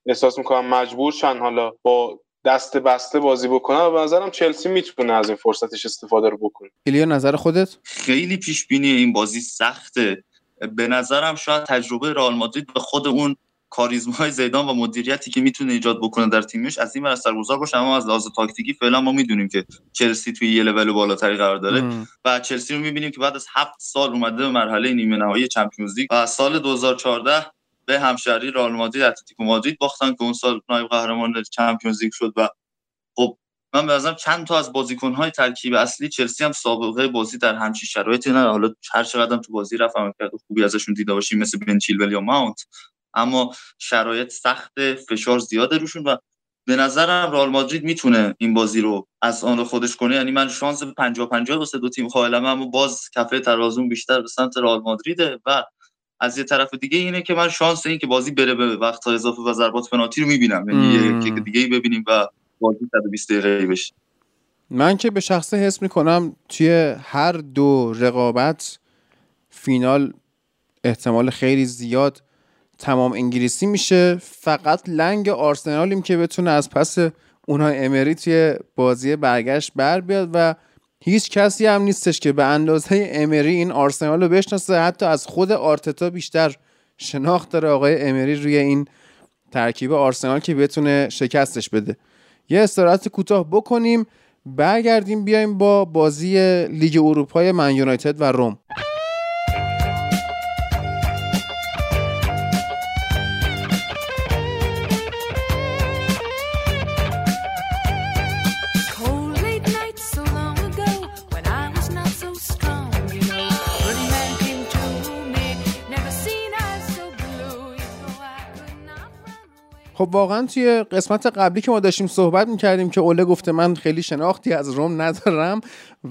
[SPEAKER 4] احساس می‌کنم مجبور شن حالا با دست بسته بازی بکنه و به نظرم چلسی می‌تونه از این فرصتش استفاده رو بکنه.
[SPEAKER 1] ایلیا نظر خودت؟
[SPEAKER 3] خیلی پیش بینی این بازی سخته. به نظرم شاید تجربه رئال مادرید به خود اون کاریزمای زیدان و مدیریتی که می‌تونه ایجاد بکنه در تیمش از این ور اثرگذار باشه. اما از لحاظ تاکتیکی فعلا ما می‌دونیم که چلسی توی یه لول بالاتری قرار داره. ام. و چلسی رو می‌بینیم که بعد از هفت سال اومده به مرحله نیمه نهایی Champions League و سال 2014 به همشهری رئال مادرید اتلتیکو مادرید باختن که اون سال نایب قهرمان Champions League شد و خب من به چند تا از بازیکن‌های ترکیب اصلی چلسی هم سابقه بازی در همچین شرایطی نه حالا هر چقدر تو بازی رفت عملکرد خوبی ازشون دیده باشیم مثل بن چیلول یا ماونت. اما شرایط سخت فشار زیاده روشون و به نظرم رئال مادرید می‌تونه این بازی رو از آن خودش کنه. یعنی من شانس 50 50 واسه دو تیم قائلم اما باز کفه ترازون بیشتر به سمت رئال مادریده و از یه طرف دیگه اینه که من شانس این که بازی بره به وقت اضافه و ضربات پنالتی رو می‌بینم. یعنی یه دیگه ببینیم و بازی 120 دقیقه بشه.
[SPEAKER 1] من که به شخصه حس می‌کنم توی هر دو رقابت فینال احتمال خیلی زیاد تمام انگلیسی میشه. فقط لنگ آرسنالیم که بتونه از پس اونها امری توی بازی برگشت بر بیاد و هیچ کسی هم نیستش که به اندازه امری این آرسنال رو بشناسه. حتی از خود آرتتا بیشتر شناخت داره آقای امری روی این ترکیب آرسنال که بتونه شکستش بده. یه استراحت کوتاه بکنیم برگردیم بیایم با بازی لیگ اروپای من یونایتد و روم. خب واقعا توی قسمت قبلی که ما داشتیم صحبت می‌کردیم که اوله گفته من خیلی شناختی از روم ندارم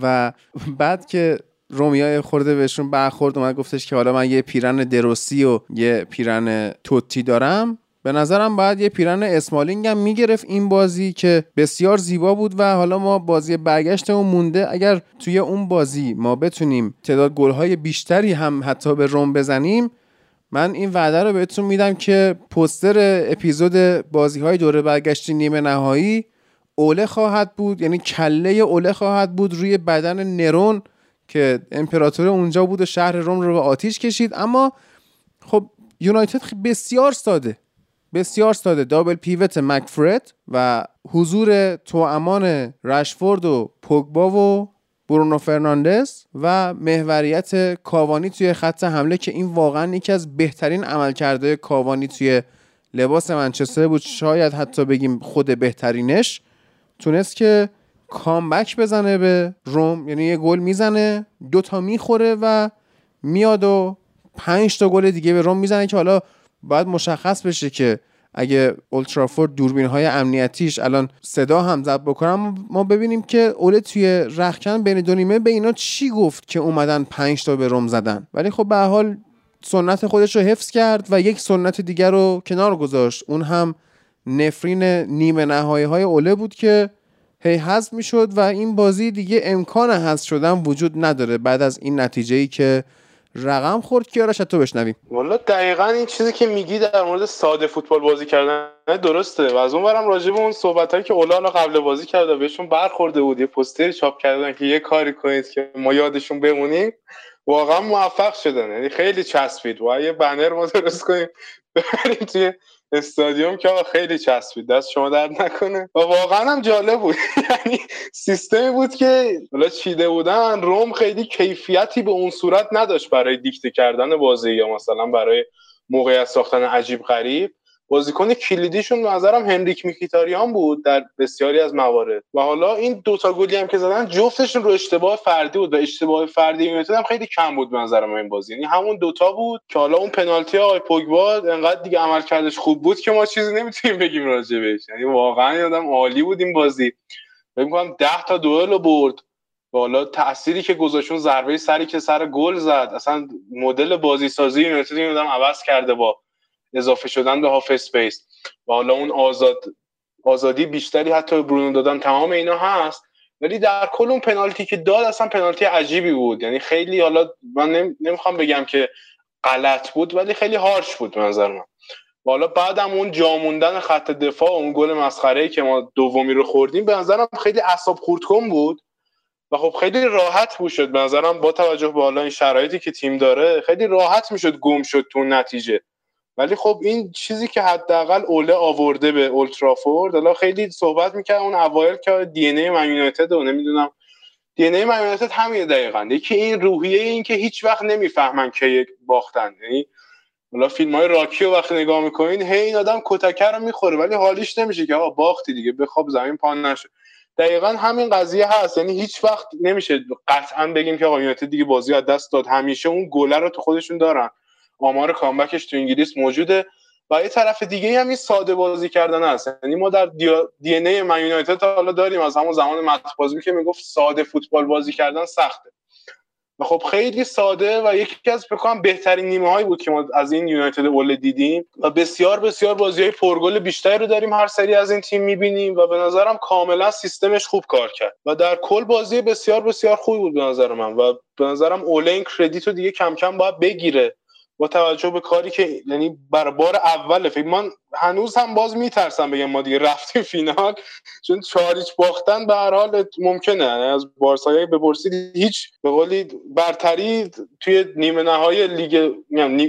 [SPEAKER 1] و بعد که رومیای خورده بهشون برخورد اومد گفتش که حالا من یه پیرن دروسی و یه پیرن توتی دارم. به نظرم باید یه پیرن اسمالینگ هم می‌گرفت این بازی که بسیار زیبا بود و حالا ما بازی برگشتمون مونده. اگر توی اون بازی ما بتونیم تعداد گلهای بیشتری هم حتی به روم بزنیم من این وعده رو بهتون میدم که پستر اپیزود بازی های دوره برگشتی نیمه نهایی اوله خواهد بود یعنی کله اوله خواهد بود روی بدن نرون که امپراتور اونجا بود و شهر روم رو به آتیش کشید. اما خب یونایتد بسیار ساده بسیار ساده. دابل پیوت مکفرد و حضور تو امان رشفورد و پوگبا و برونو فرناندز و محوریت کاوانی توی خط حمله که این واقعا یکی از بهترین عملکرده کاوانی توی لباس منچستر بود. شاید حتی بگیم خود بهترینش. تونست که کامبک بزنه به روم یعنی یه گل می‌زنه دوتا می‌خوره و میاد و پنج تا گل دیگه به روم می‌زنه که حالا باید مشخص بشه که اگه اولترافورد دوربین های امنیتیش الان صدا هم ضبط بکنم ما ببینیم که اوله توی رخکن بین دو نیمه به اینا چی گفت که اومدن پنج تا به روم زدن. ولی خب به حال سنت خودش رو حفظ کرد و یک سنت دیگر رو کنار گذاشت. اون هم نفرین نیمه نهایی های اوله بود که هی حذف می‌شد و این بازی دیگه امکان حذف شدن وجود نداره. بعد از این نتیجه ای که رقم خورد که آرش تو بشنویم.
[SPEAKER 4] والا دقیقا این چیزی که میگی در مورد ساده فوتبال بازی کردن درسته. و از اون برم راجع به اون صحبت هایی که اولانا قبل بازی کرده بهشون برخورده بود. یه پوستر چاپ کردن که یه کاری کنید که ما یادشون بمونیم. واقعا موفق شدن. یعنی خیلی چسبید. و یه بنر ما درست کنیم. ببریم توی استادیوم که خیلی چسبید. دست شما درد نکنه. و واقعا هم جالب بود. [LAUGHS] یعنی سیستمی بود که حالا چیده بودن. روم خیلی کیفیتی به اون صورت نداشت برای دیکته کردن بازی یا مثلا برای موقعیت ساختن عجیب غریب. بازیکن کلیدیشون به نظرم هنریک میکیتاریان بود در بسیاری از موارد. و حالا این دوتا گلی هم که زدن جفتشون رو اشتباه فردی بود و اشتباه فردی یونایتد هم خیلی کم بود به نظرم این بازی. یعنی همون دوتا بود که حالا اون پنالتی آقای پوگبا انقدر دیگه عمل کردش خوب بود که ما چیزی نمی‌تونیم بگیم راجع بهش. یعنی واقعا یادم عالی بود این بازی. فکر کنم 10 تا دوئل رو برد. حالا تأثیری که گذاشت اون ضربه سری که سر گل زد. اصلا مدل بازی سازی یونایتد عوض کرده با اضافه شدن به half space و حالا اون آزاد آزادی بیشتری حتی برونو دادن تمام اینا هست. ولی در کل اون پنالتی که داد اصلا پنالتی عجیبی بود. یعنی خیلی حالا من نمی‌خوام بگم که غلط بود ولی خیلی harsh بود نظر من. و حالا بعدم اون جاموندن خط دفاع اون گل مسخره که ما دومی رو خوردیم به نظرم خیلی اعصاب خورد بود. و خب خیلی راحت بود شد به نظرم با توجه به حالا این شرایطی که تیم داره خیلی راحت می‌شد گم شد تو نتیجه. ولی خب این چیزی که حداقل اوله آورده به اولترافورد حالا خیلی صحبت می‌کرد اون اوایل که دی ان ای من یونایتد و نمی‌دونم. دی ان ای من یونایتد همین دقیقاً. یکی این روحیه این که هیچ وقت نمی‌فهمن که یک باختن. یعنی حالا فیلم های راکی رو وقتی نگاه می‌کنین هی این آدم کتکه رو می‌خوره ولی حالیش نمیشه که آقا باختی دیگه بخواب زمین پان نشه. دقیقا همین قضیه هست. یعنی هیچ وقت نمیشه قطعا بگیم که آقا دیگه بازی از دست داد. همیشه اون گله رو تو خودشون دارن. آمار کامبکش تو انگلیس موجوده و یه طرف دیگه هم این ساده بازی کردن هست. یعنی ما در دی ان ای من یونایتد حالا داریم. از همون زمان مت که می‌گفت ساده فوتبال بازی کردن سخته. و خب خیلی ساده و یکی از فکر بهترین نیمه هایی بود که ما از این یونایتد اول دیدیم. و بسیار بسیار بازی های پرگل بیشتری رو داریم هر سری از این تیم می‌بینیم و به نظرم کاملا سیستمش خوب کار کرد. و در کل بازی بسیار بسیار خوبی بود به نظر من. و به نظرم اولین کردیت رو دیگه کم کم باید بگیره. با توجه به کاری که یعنی بر بار اول فکر من هنوز هم باز میترسم بگم ما دیگه رفتیم فینال چون چاریچ باختن به هر حال ممکنه. یعنی از بارسایی بپرسید هیچ به قولی برتری توی نیمه نهایی لیگ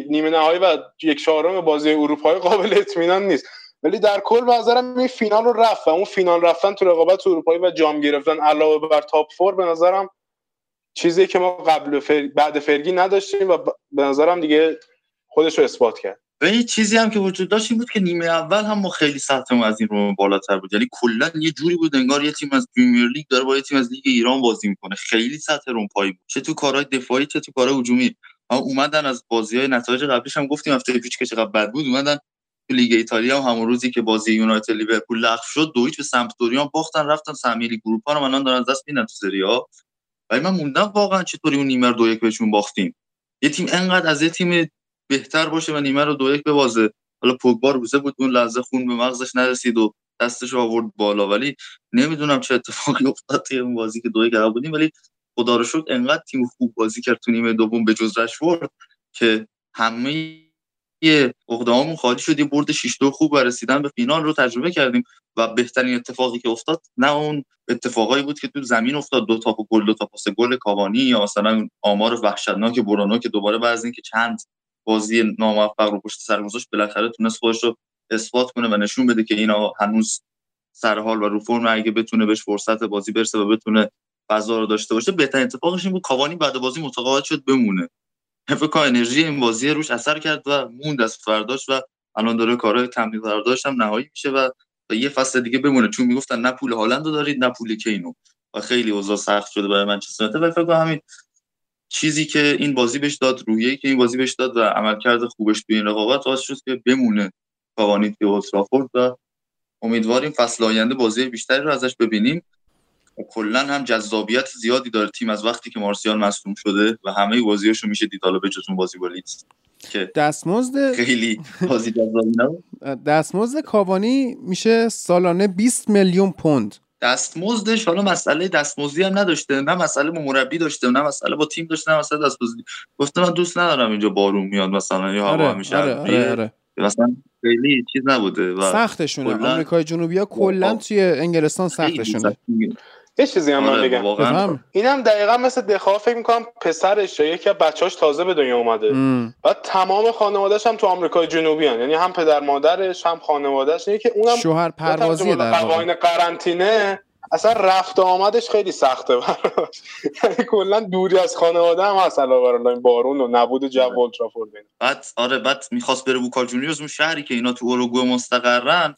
[SPEAKER 4] نیمه نهایی و یک چهارم بازی اروپایی قابل اطمینان نیست. ولی در کل به نظرم این فینال رو رفت و اون فینال رفتن تو رقابت اروپایی و جام گرفتن علاوه بر تاپ فور به نظرم چیزی که ما قبل فر... بعد فرگی نداشتیم و به نظرم دیگه خودش رو اثبات کرد.
[SPEAKER 3] و یه چیزی هم که وجود داشت این بود که نیمه اول هم ما خیلی سطحمون از این رو بالاتر بود. یعنی کلا یه جوری بود انگار یه تیم از پریمیر لیگ داره با یه تیم از لیگ ایران بازی می‌کنه. خیلی سطح رو پای بود. چه تو کارهای دفاعی چه تو کارهای هجومی. اومدن از بازی های نتایج قبلیش هم گفتیم هفته پیش که چقدر بد بود اومدن تو لیگ ایتالیا هم همون روزی که بازی یونایتد لیورپول لغو شد دو به سمپدوریا باختن رفتن سهمیه لیگ اروپا رو الان دارن دست میدن تو سری ولی من موندم واقعا چطوری اون نیمه رو دو یک بهشون باختیم. یه تیم انقدر از یه تیم بهتر باشه و نیمه رو دو یک ببازه. حالا پوگبا روزه بود اون لحظه خون به مغزش نرسید و دستش آورد بالا. ولی نمی‌دونم چه اتفاقی افتاد توی اون بازی که دو یک بودیم. ولی خدا رو شکر انقدر تیم خوب بازی کرد تو نیمه دوم به جز رشورد که همه اقداممون خالی شد یه برد 6 2 خوب رسیدن به فینال رو تجربه کردیم و بهترین اتفاقی که افتاد نه اون اتفاقایی بود که تو زمین افتاد دو تا گل دو تا پاس گل کاوانی یا مثلا آمار وحشتناک برونو که دوباره بعد از اینکه چند بازی ناموفق رو پشت سر گذاشت بالاخره تونست خودش رو اثبات کنه و نشون بده که اینا هنوز سر حال و رو فرم اگه بتونه بهش فرصت بازی برسه و بتونه فضا رو داشته باشه بهترین اتفاقش این بود کاوانی بعد بازی متقاعد شد بمونه. فکر کنم انرژی این بازی روش اثر کرد و موند از فرداش و الان داره کارهای تمرین فرداش هم نهایی میشه و یه فصل دیگه بمونه. چون می‌گفتن نه پول هالند دارید نه پول کینو و خیلی اوضاع سخت شده برای منچستر و فکر کنم همین چیزی که این بازی بهش داد رویه که این بازی بهش داد و عملکرد خوبش توی این رقابت باعث شد که بمونه قوانین توی اولترافورد و امیدواریم فصل آینده بازی بیشتری رو ازش ببینیم. کلا هم جذابیت زیادی داره تیم از وقتی که مارسیال مصدوم شده و همه بازیاشو میشه دید. حالا بجز اون بازی با لیدز که
[SPEAKER 1] دستمزد
[SPEAKER 3] خیلی بازی
[SPEAKER 1] دستمزد کاوانی میشه سالانه 20 میلیون پوند.
[SPEAKER 3] دستمزدش حالا مسئله دستمزدی هم نداشته نه مسئله با مربی داشته نه مسئله با تیم داشته نه مسئله دستمزدی. گفته من دوست ندارم اینجا بارون میاد مثلا یا هوا
[SPEAKER 1] آره،
[SPEAKER 3] همیشه
[SPEAKER 1] آره، آره، آره.
[SPEAKER 3] مثلا خیلی چیز نبوده و
[SPEAKER 1] سختشونه. آمریکای جنوبی ها کلا. توی انگلستان سختشونه.
[SPEAKER 4] یه چیزی هم من
[SPEAKER 3] آره،
[SPEAKER 4] بگم.
[SPEAKER 3] واقعا.
[SPEAKER 4] اینم دقیقا مثل دخواه فکر می‌کنم پسرش یا یکی از بچه‌هاش تازه به دنیا اومده. و تمام خانوادهش هم تو آمریکای جنوبی هن. یعنی هم پدر مادرش هم خانوادهش یعنی که اونم
[SPEAKER 1] شوهر
[SPEAKER 4] به
[SPEAKER 1] در واقع.
[SPEAKER 4] قوانین قرنطینه اصلا رفت و آمدش خیلی سخته براش. [LAUGHS] یعنی کلا دوری از خانواده هم هست علاوه بر اون و نبود جو اولدترافورد بین
[SPEAKER 3] بعد آره بعد می‌خواست بره بوکا جونیورز اون شهری که اینا تو اوروگوئه مستقرن.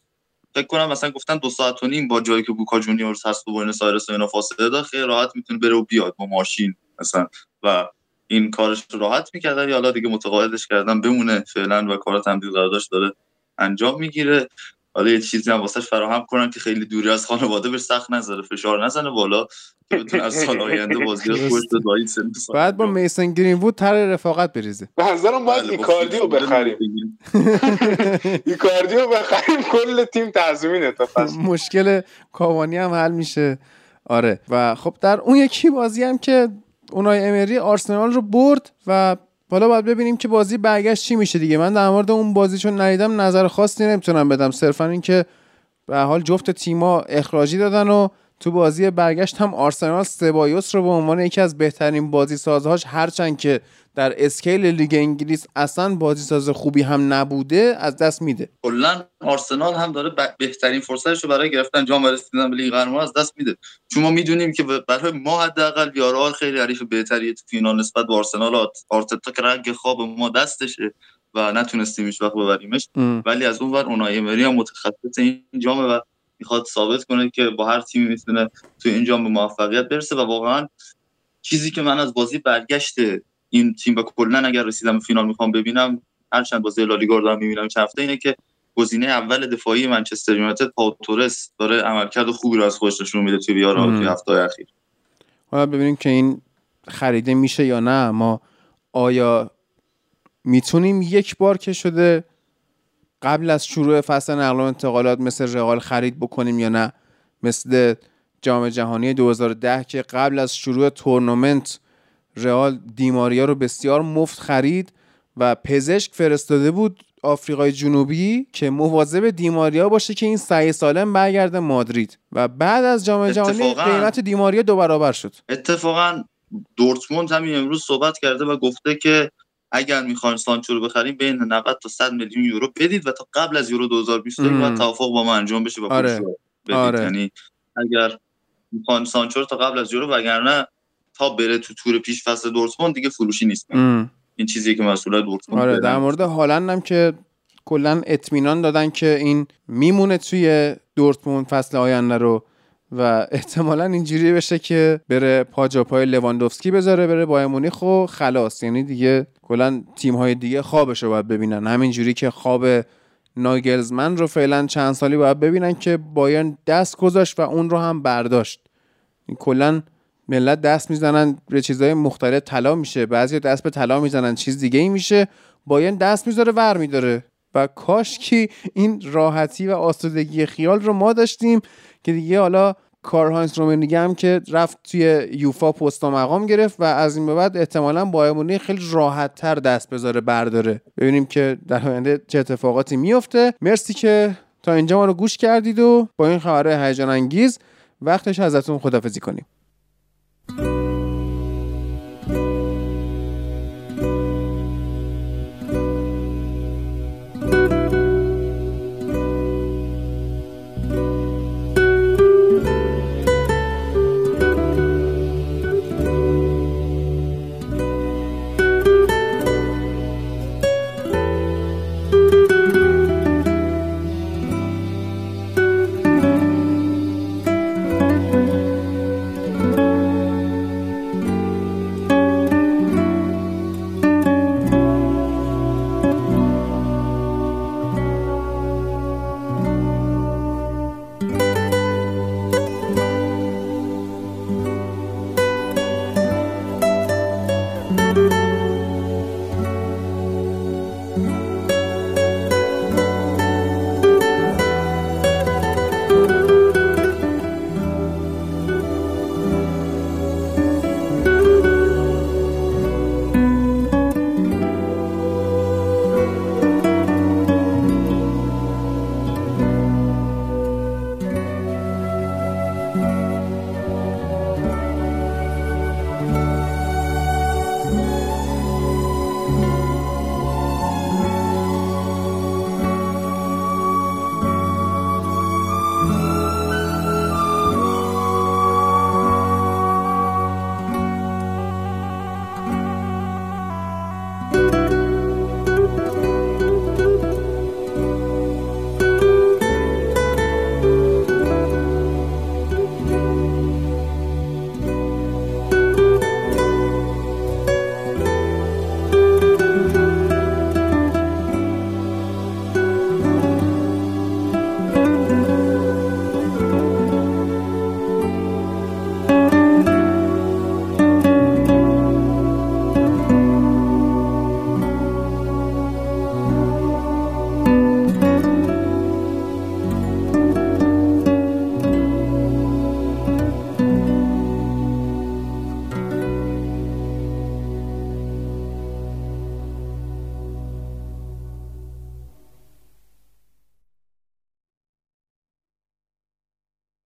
[SPEAKER 3] فکر کنم مثلا گفتن دو ساعت و نیم با جایی که بوکا جونیورز هست و بوینس آیرس و اینا فاصله داره خیلی راحت می‌تونه بره و بیاد با ماشین مثلا. و این کارش راحت می‌کرد ولی حالا دیگه متقاعدش کردن بمونه فعلا و کار تمدید قراردادش داره انجام می‌گیره. حالا یه چیزی هم واسش فراهم کنن که خیلی دوری از خانواده بهش سخت نذاره. فشار نزنه بالا. که بتونه از سال آینده بازی خوش به دایی سن
[SPEAKER 1] بعد با میسن گرین وود تر رفاقت بریزه.
[SPEAKER 4] به نظرم باید
[SPEAKER 3] بله، با
[SPEAKER 4] ایکاردی رو
[SPEAKER 3] فوتبال
[SPEAKER 4] بخریم.
[SPEAKER 3] بگیریم. [LAUGHS] [LAUGHS]
[SPEAKER 4] ایکاردی رو بخریم کل تیم تضمینه تا فصل
[SPEAKER 1] مشکل کاوانی هم حل میشه. آره. و خب در اون یکی بازی هم که اونای امری آرسنال رو برد و حالا باید ببینیم که بازی برگشت چی میشه دیگه. من در مورد اون بازی چون ندیدم نظر خاصی نمی‌تونم بدم. صرفا اینکه به هر حال جفت تیما اخراجی دادن و تو بازی برگشت هم آرسنال سبایوس رو به عنوان یکی از بهترین بازی سازهاش هرچند که در scale لیگ انگلیس اصلا بازی ساز خوبی هم نبوده از دست میده.
[SPEAKER 3] کلا آرسنال هم داره ب- بهترین فرصتش رو برای گرفتن جام و رسیدن به لیگ قهرمانان از دست میده. چون ما می‌دونیم که برای ما حداقل ویارال خیلی حریف بهتریه تو فینال نسبت به آرسنال. آرت- آرتتا که رنگ خواب ما دستشه و نتونستیم هیچ وقت ببریمش ولی از اون ور اونای امری هم متخصص این جامه و می‌خواد ثابت کنه که با هر تیمی می‌تونه تو این جام به موفقیت برسه و واقعا چیزی که من از بازی برگشته این تیم و کلا اگر رسیدم فینال می‌خوام ببینم هرچند بازی لالیگا رو دارم می‌بینم چند هفته اینه که گزینه اول دفاعی منچستر یونایتد پاو تورس داره عملکرد خوبی رو از خودش نشون میده توی بیارا توی هفته اخیر.
[SPEAKER 1] حالا ببینیم که این خریده میشه یا نه. ما آیا می‌تونیم یک بار که شده قبل از شروع فصل نقل و انتقالات مثل رئال خرید بکنیم یا نه؟ مثل جام جهانی 2010 که قبل از شروع تورنمنت رئال دیماریا رو بسیار مفت خرید و پزشک فرستاده بود آفریقای جنوبی که مواظب دیماریا باشه که این سعی سالم برگرده مادرید. و بعد از جام جهانی قیمت دیماریا دو برابر شد.
[SPEAKER 3] اتفاقا دورتموند همین امروز صحبت کرده و گفته که اگر می‌خواین سانچو رو بخریم بین 90 تا 100 میلیون یورو بدید و تا قبل از یورو 2020 باید توافق با ما انجام بشه با
[SPEAKER 1] آره. آره.
[SPEAKER 3] یعنی اگر می‌خوان سانچو رو تا قبل از یورو وگرنه تا بره تو تور پیش فصل دورتموند دیگه فروشی نیست. این چیزی که مسئول دورتموند
[SPEAKER 1] آره در مورد هالند هم که کلا اطمینان دادن که این میمونه توی دورتموند فصل آینده رو. و احتمالا اینجوری بشه که بره پا پای لواندوفسکی بذاره بره با مونیخ و خلاص. یعنی دیگه کلا تیم های دیگه خوابش رو باید ببینن. همینجوری که خواب ناگلزمن رو فعلا چند سالی باید ببینن که بایرن دست گذاشت و اون رو هم برداشت. کلا ملت دست می‌زنن به چیزهای مختلف طلا میشه. بعضی دست به طلا می‌زنن چیز دیگه ای میشه. بایرن دست می‌ذاره ور میداره. و کاش که این راحتی و آسودگی خیال رو ما داشتیم که دیگه حالا کارهاینز رومنیگه هم که رفت توی یوفا پست و مقام گرفت و از این به بعد احتمالا بایمونی خیلی راحت تر دست بذاره برداره. ببینیم که در آینده چه اتفاقاتی میفته مرسی که تا اینجا ما رو گوش کردید و با این خبرهای هیجان انگیز وقتش ازتون خدافزی کنیم.